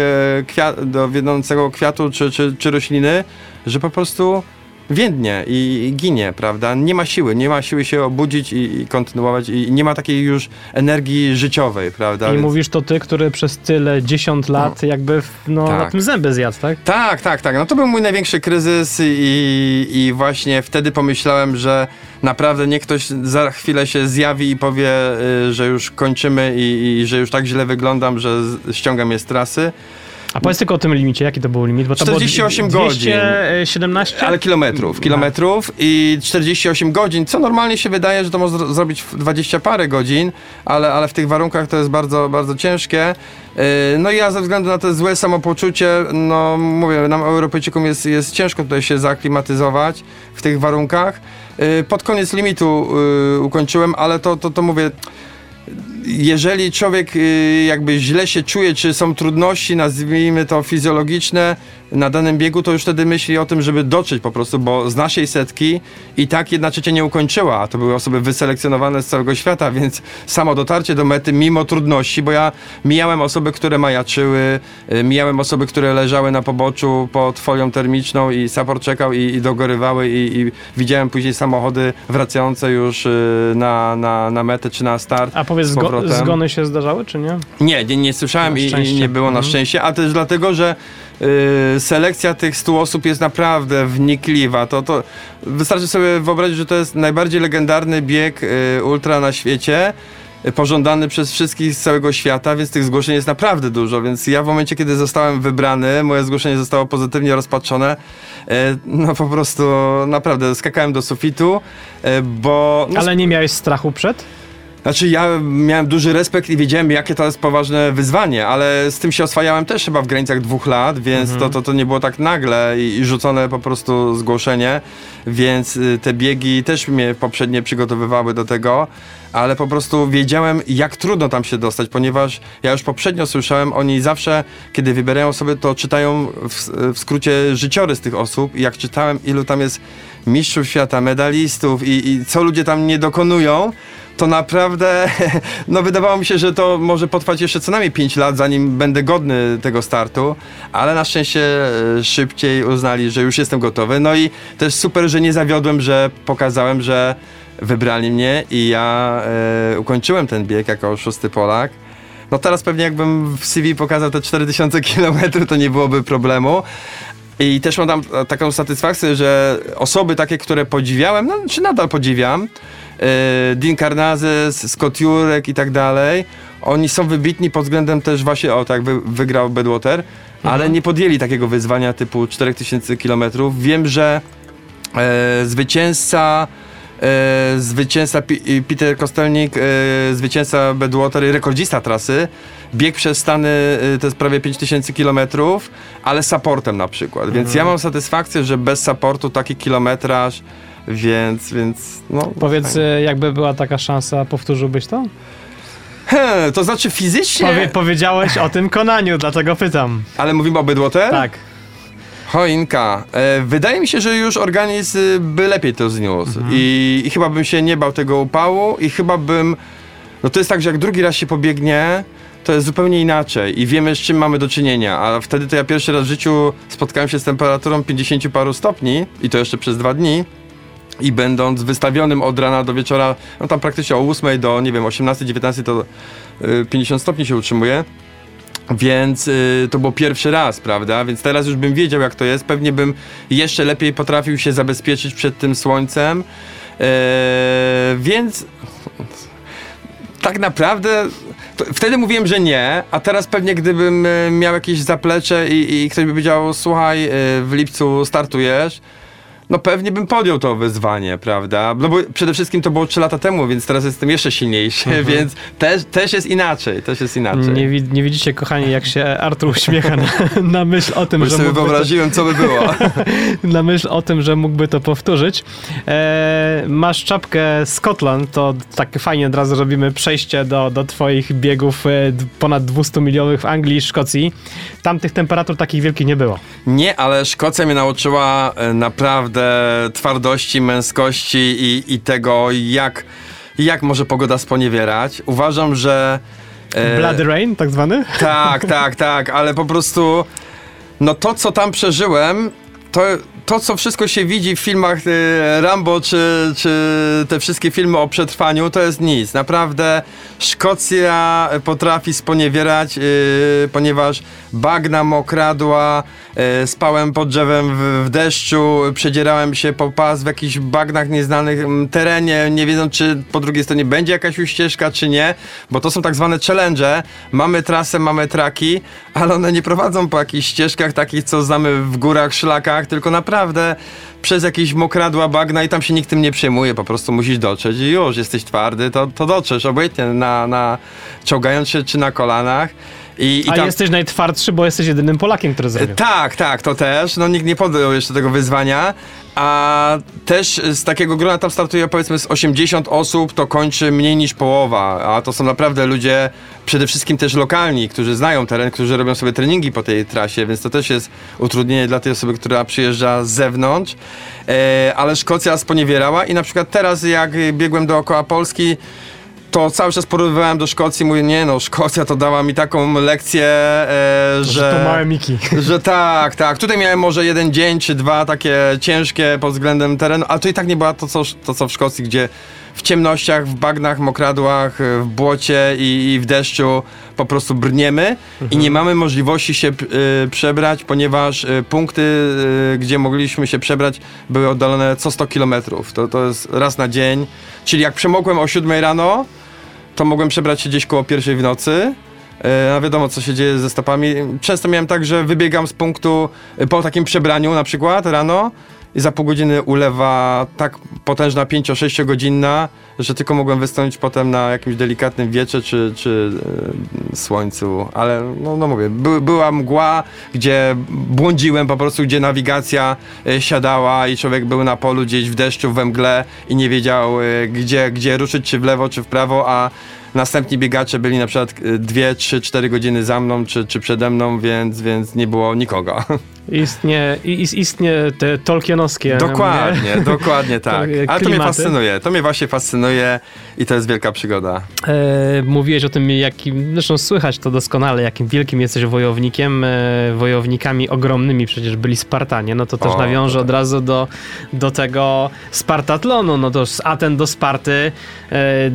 kwia, do wiednącego kwiatu czy, czy, czy rośliny, że po prostu więdnie i, ginie, prawda? Nie ma siły, nie ma siły się obudzić i, i kontynuować i nie ma takiej już energii życiowej, prawda? I Więc- mówisz to ty, który przez tyle dziesiąt lat jakby w- no, Tak. na tym zęby zjadł, tak? Tak, tak, tak. No to był mój największy kryzys i, i właśnie wtedy pomyślałem, że naprawdę niech ktoś za chwilę się zjawi i powie, y, że już kończymy i, i że już tak źle wyglądam, że ściągam je z trasy. A powiedz tylko o tym limicie, jaki to był limit? Bo to 48 było godzin. 217? Ale kilometrów, kilometrów i 48 godzin, co normalnie się wydaje, że to można zro- zrobić w 20 parę godzin, ale, ale w tych warunkach to jest bardzo, bardzo ciężkie. Yy, No i ja ze względu na to złe samopoczucie, no mówię, nam Europejczykom jest, jest ciężko tutaj się zaaklimatyzować w tych warunkach. Yy, Pod koniec limitu ukończyłem, ale to, to, to mówię, jeżeli człowiek y, jakby źle się czuje, czy są trudności, nazwijmy to fizjologiczne na danym biegu, to już wtedy myśli o tym, żeby dotrzeć po prostu, bo z naszej setki i tak jedna trzecia nie ukończyła, a to były osoby wyselekcjonowane z całego świata, więc samo dotarcie do mety mimo trudności, bo ja mijałem osoby, które majaczyły, y, mijałem osoby, które leżały na poboczu pod folią termiczną i support czekał i, i dogorywały i, i widziałem później samochody wracające już y, na, na, na metę czy na start. A z zgo- zgony się zdarzały, czy nie? Nie, nie, nie słyszałem Na i, nie było na Mhm. szczęście, a też dlatego, że y, selekcja tych 100 osób jest naprawdę wnikliwa. To, to wystarczy sobie wyobrazić, że to jest najbardziej legendarny bieg y, ultra na świecie. y, Pożądany przez wszystkich z całego świata, więc tych zgłoszeń jest naprawdę dużo. Więc ja w momencie, kiedy zostałem wybrany, moje zgłoszenie zostało pozytywnie rozpatrzone. y, No po prostu naprawdę skakałem do sufitu, y, bo. No, Ale nie miałeś strachu przed? Znaczy ja miałem duży respekt i wiedziałem, jakie to jest poważne wyzwanie, ale z tym się oswajałem też chyba w granicach dwóch lat, więc to, to, to nie było tak nagle i, i rzucone po prostu zgłoszenie, więc y, te biegi też mnie poprzednie przygotowywały do tego, ale po prostu wiedziałem, jak trudno tam się dostać, ponieważ ja już poprzednio słyszałem, oni zawsze, kiedy wybierają osoby, to czytają w, w skrócie życiorys tych osób i jak czytałem, ilu tam jest mistrzów świata, medalistów i, i co ludzie tam nie dokonują, to naprawdę, no wydawało mi się, że to może potrwać jeszcze co najmniej 5 lat, zanim będę godny tego startu, ale na szczęście e, szybciej uznali, że już jestem gotowy. No i też super, że nie zawiodłem, że pokazałem, że wybrali mnie i ja e, ukończyłem ten bieg jako szósty Polak. No teraz pewnie jakbym w CV pokazał te 4000 km, to nie byłoby problemu. I też mam tam e, taką satysfakcję, że osoby takie, które podziwiałem, no, czy nadal podziwiam, e, Dean Karnazes, Scott Jurek i tak dalej, oni są wybitni pod względem też właśnie, o tak, wy, wygrał Bedwater, ale nie podjęli takiego wyzwania typu 4000 km. Wiem, że e, zwycięzca e, zwycięzca Pi- Peter Kostelnik, e, zwycięzca Bedwater i rekordzista trasy, biegł przez Stany, e, to jest prawie 5000 km, ale supportem na przykład. Więc ja mam satysfakcję, że bez supportu taki kilometraż, więc, więc no. Powiedz, fajnie. e, jakby była taka szansa, powtórzyłbyś to? He, to znaczy fizycznie, Powie, powiedziałeś o tym konaniu, dlatego pytam. ale mówimy o Bedwater? Tak. Choinka. E, wydaje mi się, że już organizm y, by lepiej to zniósł. I, I chyba bym się nie bał tego upału i chyba bym... No to jest tak, że jak drugi raz się pobiegnie, to jest zupełnie inaczej i wiemy z czym mamy do czynienia, a wtedy to ja pierwszy raz w życiu spotkałem się z temperaturą 50 paru stopni i to jeszcze przez dwa dni. I będąc wystawionym od rana do wieczora, no tam praktycznie o 8 do, nie wiem, 18, 19 to y, 50 stopni się utrzymuje. Więc y, to był pierwszy raz, prawda? Więc teraz już bym wiedział, jak to jest. Pewnie bym jeszcze lepiej potrafił się zabezpieczyć przed tym słońcem. E, więc tak naprawdę wtedy mówiłem, że nie, a teraz pewnie gdybym e, miał jakieś zaplecze i, i ktoś by powiedział, słuchaj, e, w lipcu startujesz, no pewnie bym podjął to wyzwanie, prawda? No bo przede wszystkim to było 3 lata temu, więc teraz jestem jeszcze silniejszy, więc też, też jest inaczej, też jest inaczej. Nie, wi- nie widzicie, kochani, jak się Artur uśmiecha na, na myśl o tym, już że sobie mógłby to, wyobraziłem, co by było. na myśl o tym, że mógłby to powtórzyć. E, masz czapkę Scotland, to tak fajnie od razu robimy przejście do, do twoich biegów e, ponad 200 milionych w Anglii i Szkocji. Tam tych temperatur takich wielkich nie było. Nie, ale Szkocja mnie nauczyła e, naprawdę twardości, męskości i, i tego, jak, jak może pogoda sponiewierać. Uważam, że... e, Blood Rain, tak zwany? Tak, tak, tak, ale po prostu no to, co tam przeżyłem, to, to, co wszystko się widzi w filmach e, Rambo, czy, czy te wszystkie filmy o przetrwaniu, to jest nic. Naprawdę Szkocja potrafi sponiewierać, e, ponieważ bagna mokradła, e, spałem pod drzewem w, w deszczu, przedzierałem się po pas w jakichś bagnach nieznanych terenie, nie wiedząc, czy po drugiej stronie będzie jakaś uścieżka, czy nie, bo to są tak zwane challenge. Mamy trasę, mamy traki, ale one nie prowadzą po jakichś ścieżkach takich, co znamy w górach, szlakach, tylko naprawdę przez jakieś mokradła, bagna i tam się nikt tym nie przejmuje, po prostu musisz dotrzeć i już, jesteś twardy, to, to dotrzesz, obojętnie na, na czołgając się czy na kolanach. I, i A tam... jesteś najtwardszy, bo jesteś jedynym Polakiem, który zrobił. Tak, tak, to też. No nikt nie podjął jeszcze tego wyzwania. A też z takiego grona tam startuje powiedzmy z 80 osób, to kończy mniej niż połowa. A to są naprawdę ludzie przede wszystkim też lokalni, którzy znają teren, którzy robią sobie treningi po tej trasie, więc to też jest utrudnienie dla tej osoby, która przyjeżdża z zewnątrz. E, ale Szkocja sponiewierała i na przykład teraz jak biegłem dookoła Polski, to cały czas porównywałem do Szkocji, mówię, nie no, Szkocja to dała mi taką lekcję, e, że... To małe Miki. Że tak, tak. Tutaj miałem może jeden dzień czy dwa takie ciężkie pod względem terenu, ale to i tak nie była to, co, to, co w Szkocji, gdzie w ciemnościach, w bagnach, mokradłach, w błocie i, i w deszczu po prostu brniemy i nie mamy możliwości się y, przebrać, ponieważ y, punkty, y, gdzie mogliśmy się przebrać, były oddalone co 100 kilometrów. To, to jest raz na dzień. Czyli jak przemokłem o 7 rano, to mogłem przebrać się gdzieś koło pierwszej w nocy. E, A wiadomo, co się dzieje ze stopami. Często miałem tak, że wybiegam z punktu e, po takim przebraniu na przykład rano za pół godziny ulewa tak potężna 5-6 godzinna, że tylko mogłem wystąpić potem na jakimś delikatnym wietrze czy, czy e, słońcu. Ale no, no mówię, by, była mgła, gdzie błądziłem po prostu, gdzie nawigacja e, siadała i człowiek był na polu gdzieś w deszczu, we mgle i nie wiedział e, gdzie, gdzie ruszyć, czy w lewo, czy w prawo, a Następni biegacze byli na przykład 2, 3, 4 godziny za mną czy, czy przede mną, więc, więc nie było nikogo. Istnie, is, istnie te tolkienowskie. dokładnie, dokładnie tak. Ale to mnie fascynuje. To mnie właśnie fascynuje i to jest wielka przygoda. E, mówiłeś o tym, jakim, zresztą słychać to doskonale, jakim wielkim jesteś wojownikiem. E, wojownikami ogromnymi przecież byli Spartanie. No to też O, nawiążę tak. od razu do, do tego Spartatlonu. No to z Aten do Sparty e,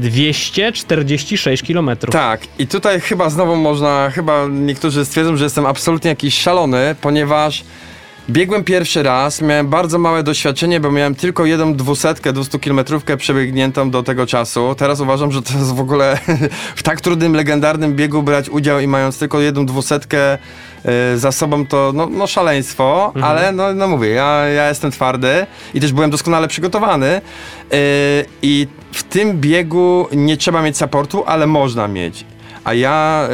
246 kilometrów. Tak, i tutaj chyba znowu można, chyba niektórzy stwierdzą, że jestem absolutnie jakiś szalony, ponieważ biegłem pierwszy raz, miałem bardzo małe doświadczenie, bo miałem tylko jedną dwusetkę, 200 kilometrówkę przebiegniętą do tego czasu. Teraz uważam, że to jest w ogóle w tak trudnym, legendarnym biegu brać udział i mając tylko jedną dwusetkę e, za sobą to no, no szaleństwo, ale no, no mówię, ja, ja jestem twardy i też byłem doskonale przygotowany e, i w tym biegu nie trzeba mieć supportu, ale można mieć. A ja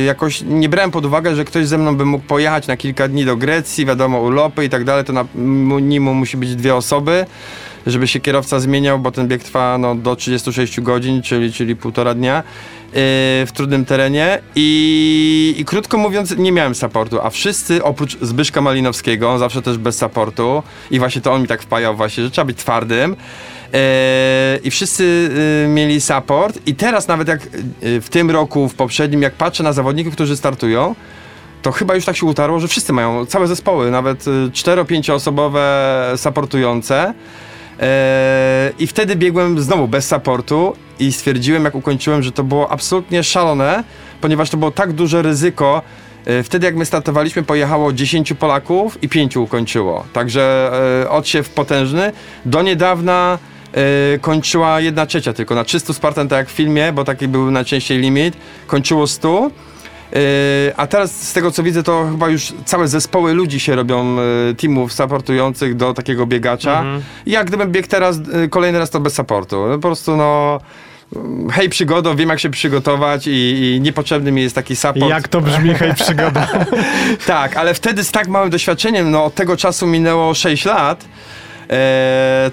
y, jakoś nie brałem pod uwagę, że ktoś ze mną by mógł pojechać na kilka dni do Grecji, wiadomo, urlopy i tak dalej, to na minimum musi być dwie osoby, żeby się kierowca zmieniał, bo ten bieg trwa no, do 36 godzin, czyli, czyli półtora dnia y, w trudnym terenie I, i krótko mówiąc nie miałem supportu, a wszyscy oprócz Zbyszka Malinowskiego, on zawsze też bez supportu i właśnie to on mi tak wpajał właśnie, że trzeba być twardym, I wszyscy y, mieli support. I teraz nawet jak y, w tym roku, w poprzednim, jak patrzę na zawodników, którzy startują, to chyba już tak się utarło, że wszyscy mają całe zespoły, nawet 4-5 osobowe supportujące. Eee, I wtedy biegłem znowu bez supportu i stwierdziłem, jak ukończyłem, że to było absolutnie szalone, ponieważ to było tak duże ryzyko. E, Wtedy jak my startowaliśmy, pojechało 10 Polaków i 5 ukończyło. Także e, odsiew potężny. Do niedawna e, kończyła 1 trzecia tylko. Na 300 Spartan, tak jak w filmie, bo taki był najczęściej limit, kończyło 100. E, A teraz z tego co widzę, to chyba już całe zespoły ludzi się robią, e, teamów supportujących do takiego biegacza. Mhm. I jak gdybym biegł teraz, e, kolejny raz to bez supportu. No, Po prostu no... Hej przygodo, wiem jak się przygotować i, i niepotrzebny mi jest taki support. Jak to brzmi, hej przygoda. Tak, ale wtedy z tak małym doświadczeniem, no od tego czasu minęło 6 lat,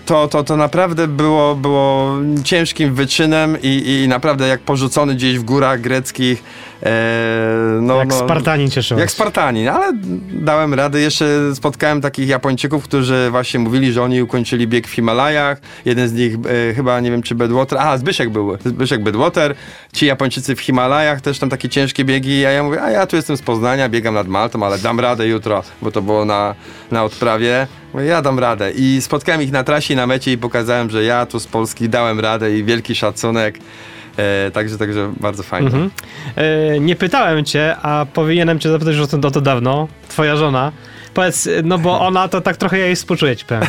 to, to, to naprawdę było, było ciężkim wyczynem i, i naprawdę jak porzucony gdzieś w górach greckich E, no, Jak no, Spartanin cieszyłeś. Jak Spartanin, ale dałem radę. Jeszcze spotkałem takich Japończyków, którzy właśnie mówili, że oni ukończyli bieg w Himalajach. Jeden z nich e, chyba, nie wiem czy Bedwater, a Zbyszek był, Zbyszek Bedwater. Ci Japończycy w Himalajach też tam takie ciężkie biegi, a ja mówię, a ja tu jestem z Poznania, biegam nad Maltą, ale dam radę jutro, bo to było na, na odprawie. Mówię, ja dam radę. I spotkałem ich na trasie i na mecie i pokazałem, że ja tu z Polski dałem radę i wielki szacunek. E, także, także bardzo fajnie. Mhm. E, nie pytałem cię, a powinienem cię zapytać już o to, o to dawno. Twoja żona. Powiedz, no bo ona to tak trochę ja jej współczuję ci powiem.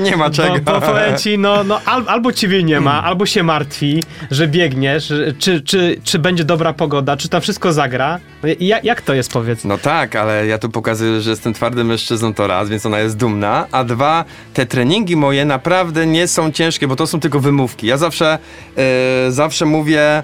Nie ma czego. Bo, bo powiem ci, no, no al, albo ciebie nie ma, albo się martwi, że biegniesz, czy, czy, czy będzie dobra pogoda, czy tam wszystko zagra. Jak, jak to jest, powiedz? No tak, ale ja tu pokazuję, że jestem twardym mężczyzną to raz, więc ona jest dumna, a dwa, te treningi moje naprawdę nie są ciężkie, bo to są tylko wymówki. Ja zawsze, e, zawsze mówię,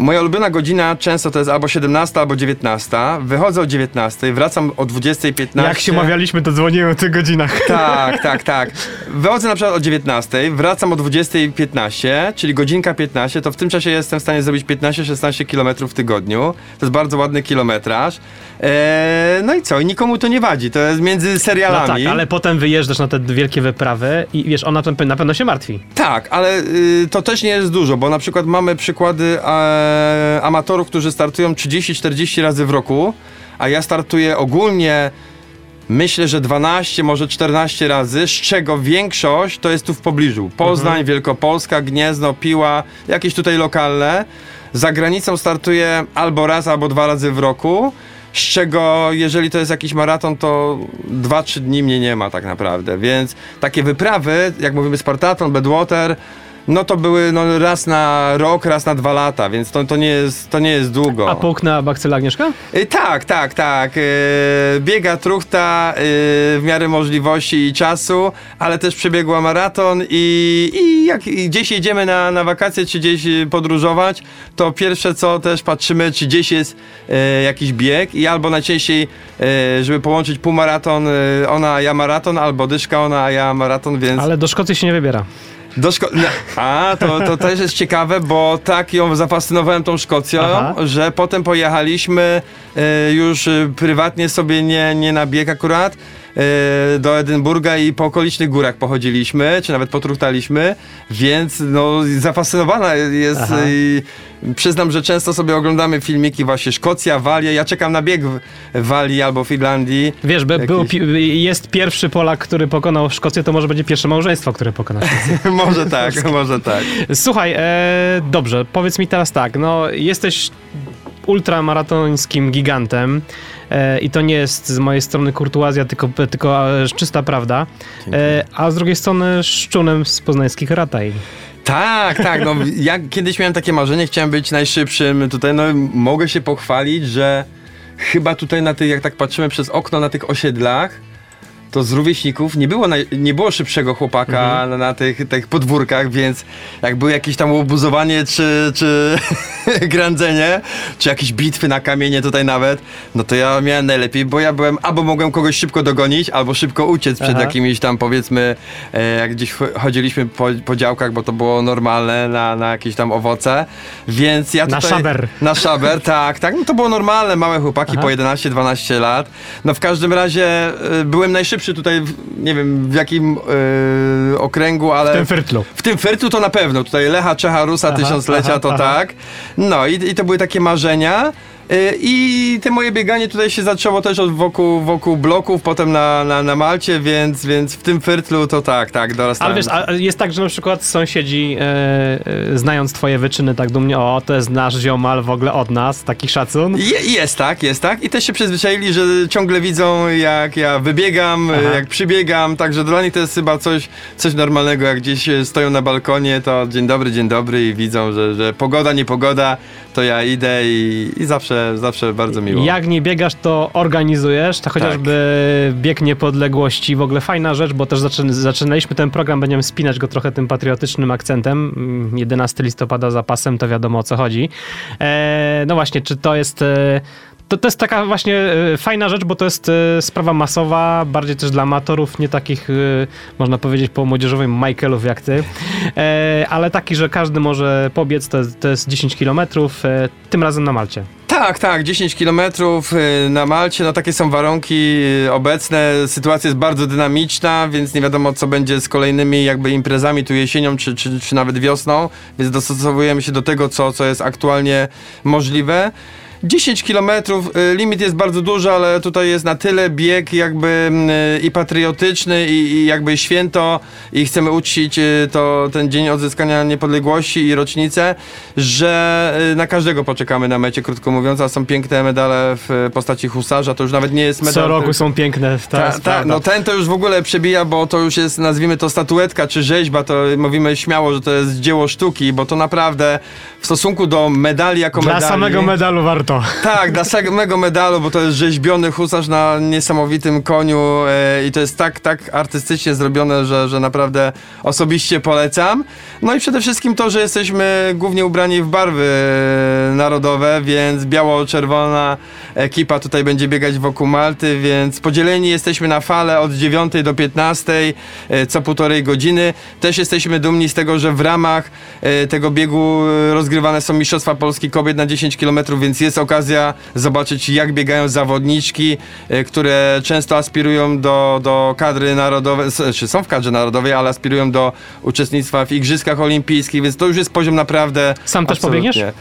Moja ulubiona godzina często to jest albo 17, albo 19. Wychodzę o 19, wracam o 20.15. Jak się umawialiśmy, to dzwoniłem o tych godzinach. Tak, tak, tak. Wychodzę na przykład o 19, wracam o 20.15, czyli godzinka 15, to w tym czasie jestem w stanie zrobić 15-16 km w tygodniu. To jest bardzo ładny kilometraż. Eee, no i co? I nikomu to nie wadzi. To jest między No serialami. tak, ale potem wyjeżdżasz na te wielkie wyprawy i wiesz, ona na pewno- na pewno się martwi. Tak, ale y, to też nie jest dużo, bo na przykład mamy przykłady e, amatorów, którzy startują 30-40 razy w roku, a ja startuję ogólnie myślę, że 12, może 14 razy, z czego większość to jest tu w pobliżu. Poznań, Wielkopolska, Gniezno, Piła, jakieś tutaj lokalne. Za granicą startuję albo raz, albo dwa razy w roku. Z czego, jeżeli to jest jakiś maraton, to 2-3 dni mnie nie ma tak naprawdę. Więc takie wyprawy, jak mówimy Spartaton, Bedwater, no to były no, raz na rok, raz na dwa lata, więc to, to, nie, jest, to nie jest długo. A połknęła bakcyla Agnieszka? Y, Tak, tak, tak. Y, Biega truchta y, w miarę możliwości i czasu, ale też przebiegła maraton i, i jak gdzieś jedziemy na, na wakacje, czy gdzieś y, podróżować, to pierwsze co też patrzymy, czy gdzieś jest y, jakiś bieg i albo najczęściej, y, żeby połączyć półmaraton, ona, ja maraton, albo dyszka, ona, ja maraton, więc... Ale do Szkocji się nie wybiera. Do Szko- no, a, to, to też jest ciekawe, bo tak ją zafascynowałem tą Szkocją, Aha. że potem pojechaliśmy e, już e, prywatnie sobie nie, nie na bieg akurat do Edynburga i po okolicznych górach pochodziliśmy, czy nawet potruchtaliśmy, więc no zafascynowana jest Aha. i przyznam, że często sobie oglądamy filmiki właśnie Szkocja, Walia, ja czekam na bieg w Walii albo w Irlandii. Wiesz, by, był, jest pierwszy Polak, który pokonał Szkocję, to może będzie pierwsze małżeństwo, które pokona Szkocję. może tak, może tak. Słuchaj, e, dobrze, powiedz mi teraz tak, no jesteś ultramaratońskim gigantem e, i to nie jest z mojej strony kurtuazja, tylko, tylko e, czysta prawda, e, a z drugiej strony szczunem z poznańskich rataj. Tak, tak. No, ja kiedyś miałem takie marzenie, chciałem być najszybszym. Tutaj no, mogę się pochwalić, że chyba tutaj na tych, jak tak patrzymy przez okno na tych osiedlach, to z rówieśników nie było, naj, nie było szybszego chłopaka na, na tych, tych podwórkach, więc jak było jakieś tam łobuzowanie czy, czy grandzenie, czy jakieś bitwy na kamienie tutaj nawet, no to ja miałem najlepiej, bo ja byłem, albo mogłem kogoś szybko dogonić, albo szybko uciec przed Aha. jakimiś tam powiedzmy, e, jak gdzieś cho- chodziliśmy po, po działkach, bo to było normalne na, na jakieś tam owoce, więc ja Na tutaj... szaber. Na szaber, tak, tak, no to było normalne, małe chłopaki Aha. po 11-12 lat. No w każdym razie y, byłem najszybszy tutaj, w, nie wiem w jakim y, okręgu, ale... W tym fyrtlu. W tym fyrtlu to na pewno. Tutaj Lecha, Czecha, Rusa, Aha, tysiąclecia aha, to aha. tak. No i, i to były takie marzenia. Y, I te moje bieganie tutaj się zaczęło też od wokół, wokół bloków, potem na, na, na Malcie, więc, więc w tym fyrtlu to tak, tak, dorastałem. Ale wiesz, a jest tak, że na przykład sąsiedzi, e, e, znając twoje wyczyny tak dumnie, o, to jest nasz ziomal w ogóle od nas, taki szacun. Je, jest tak, jest tak. I też się przyzwyczaili, że ciągle widzą, jak ja wybiegam, Aha. jak przybiegam, także dla nich to jest chyba coś, coś normalnego. Jak gdzieś e, stoją na balkonie, to dzień dobry, dzień dobry i widzą, że, że pogoda, nie pogoda, to ja idę i, i zawsze, zawsze bardzo miło. Jak nie biegasz, to organizujesz, to chociażby bieg niepodległości, w ogóle fajna rzecz, bo też zaczyn- zaczynaliśmy ten program, będziemy spinać go trochę tym patriotycznym akcentem. Mm, 11 listopada za pasem, to wiadomo o co chodzi. E, no właśnie, czy to jest... E, To, to jest taka właśnie e, fajna rzecz, bo to jest e, sprawa masowa, bardziej też dla amatorów, nie takich, e, można powiedzieć, po młodzieżowym Michaelów jak ty, ale taki, że każdy może pobiec, to, to jest 10 kilometrów, tym razem na Malcie. Tak, tak, 10 kilometrów na Malcie, no takie są warunki obecne, sytuacja jest bardzo dynamiczna, więc nie wiadomo co będzie z kolejnymi jakby imprezami tu jesienią, czy, czy, czy nawet wiosną, więc dostosowujemy się do tego, co, co jest aktualnie możliwe. 10 kilometrów, y, limit jest bardzo duży, ale tutaj jest na tyle bieg jakby y, i patriotyczny i, i jakby święto i chcemy uczcić y, to, ten dzień odzyskania niepodległości i rocznicę, że na każdego poczekamy na mecie, krótko mówiąc, a są piękne medale w postaci husarza, to już nawet nie jest medal. Co roku są piękne, to ta, ta, no ten to już w ogóle przebija, bo to już jest, nazwijmy to statuetka czy rzeźba, to mówimy śmiało, że to jest dzieło sztuki, bo to naprawdę w stosunku do medali jako Dla medali... samego medalu warto. Tak, dla samego medalu, bo to jest rzeźbiony husarz na niesamowitym koniu e, i to jest tak, tak artystycznie zrobione, że, że naprawdę osobiście polecam. No i przede wszystkim to, że jesteśmy głównie ubrani w barwy e, narodowe, więc biało-czerwona ekipa tutaj będzie biegać wokół Malty, więc podzieleni jesteśmy na fale od 9 do 15 e, co półtorej godziny. Też jesteśmy dumni z tego, że w ramach tego biegu rozgrywane są Mistrzostwa Polski Kobiet na 10 km, więc jest okazja zobaczyć jak biegają zawodniczki, e, które często aspirują do, do kadry narodowej, czy są w kadrze narodowej, ale aspirują do uczestnictwa w Igrzyskach Olimpijskich, więc to już jest poziom naprawdę Sam też absolutnie. pobiegniesz?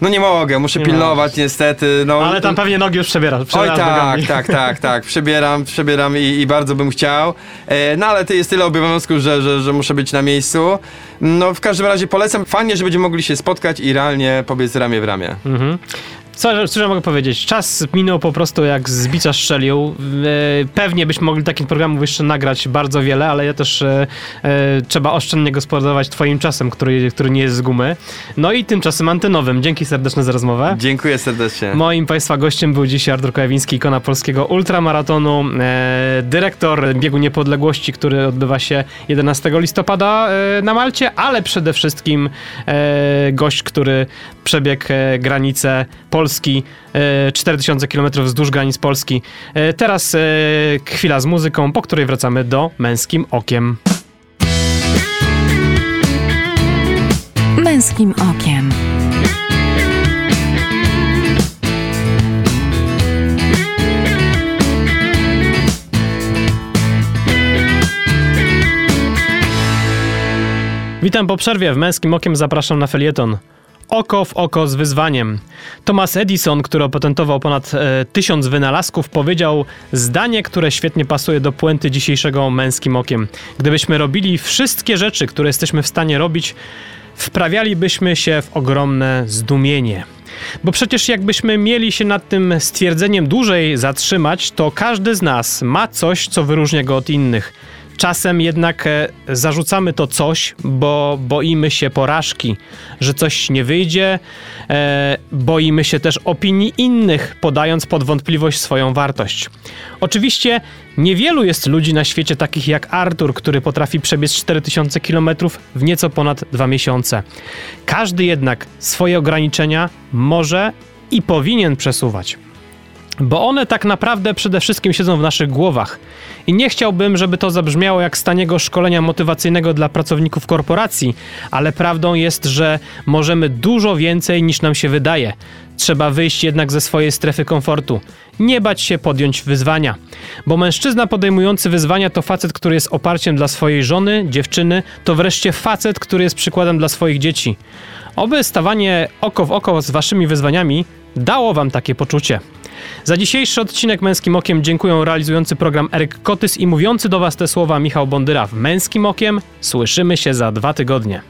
No nie mogę, muszę Nie pilnować niestety. No, Ale tam pewnie nogi już przebierasz. Oj tak, nogami. tak, tak, tak. Przebieram, przebieram i, i bardzo bym chciał. E, no ale to jest tyle obowiązków, że, że, że muszę być na miejscu. No w każdym razie polecam. Fajnie, że będziemy mogli się spotkać i realnie pobiec ramię w ramię. Mhm. Co, co ja mogę powiedzieć? Czas minął po prostu jak z bicia strzelił. E, Pewnie byśmy mogli takich programów jeszcze nagrać bardzo wiele, ale ja też e, e, trzeba oszczędnie gospodarować twoim czasem, który, który nie jest z gumy. No i tymczasem antenowym. Dzięki serdeczne za rozmowę. Dziękuję serdecznie. Moim Państwa gościem był dzisiaj Artur Kojawiński, ikona polskiego ultramaratonu, dyrektor Biegu Niepodległości, który odbywa się 11 listopada na Malcie, ale przede wszystkim gość, który przebiegł granicę Polski, e, 4000 km wzdłuż granic Polski. E, teraz e, chwila z muzyką, po której wracamy do Męskim Okiem. Męskim okiem. Witam po przerwie. W Męskim Okiem zapraszam na felieton. Oko w oko z wyzwaniem. Thomas Edison, który opatentował ponad e, tysiąc wynalazków, powiedział zdanie, które świetnie pasuje do puenty dzisiejszego Męskim Okiem. Gdybyśmy robili wszystkie rzeczy, które jesteśmy w stanie robić, wprawialibyśmy się w ogromne zdumienie. Bo przecież jakbyśmy mieli się nad tym stwierdzeniem dłużej zatrzymać, to każdy z nas ma coś, co wyróżnia go od innych. Czasem jednak e, zarzucamy to coś, bo boimy się porażki, że coś nie wyjdzie, e, boimy się też opinii innych, podając pod wątpliwość swoją wartość. Oczywiście niewielu jest ludzi na świecie takich jak Artur, który potrafi przebiec 4000 km w nieco ponad dwa miesiące. Każdy jednak swoje ograniczenia może i powinien przesuwać. Bo one tak naprawdę przede wszystkim siedzą w naszych głowach. I nie chciałbym, żeby to zabrzmiało jak z taniego szkolenia motywacyjnego dla pracowników korporacji, ale prawdą jest, że możemy dużo więcej niż nam się wydaje. Trzeba wyjść jednak ze swojej strefy komfortu. Nie bać się podjąć wyzwania. Bo mężczyzna podejmujący wyzwania to facet, który jest oparciem dla swojej żony, dziewczyny, to wreszcie facet, który jest przykładem dla swoich dzieci. Oby stawanie oko w oko z waszymi wyzwaniami dało wam takie poczucie. Za dzisiejszy odcinek Męskim Okiem dziękuję realizujący program Eryk Kotys i mówiący do Was te słowa Michał Bondyra w Męskim Okiem. Słyszymy się za dwa tygodnie.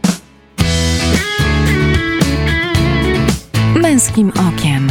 Męskim okiem.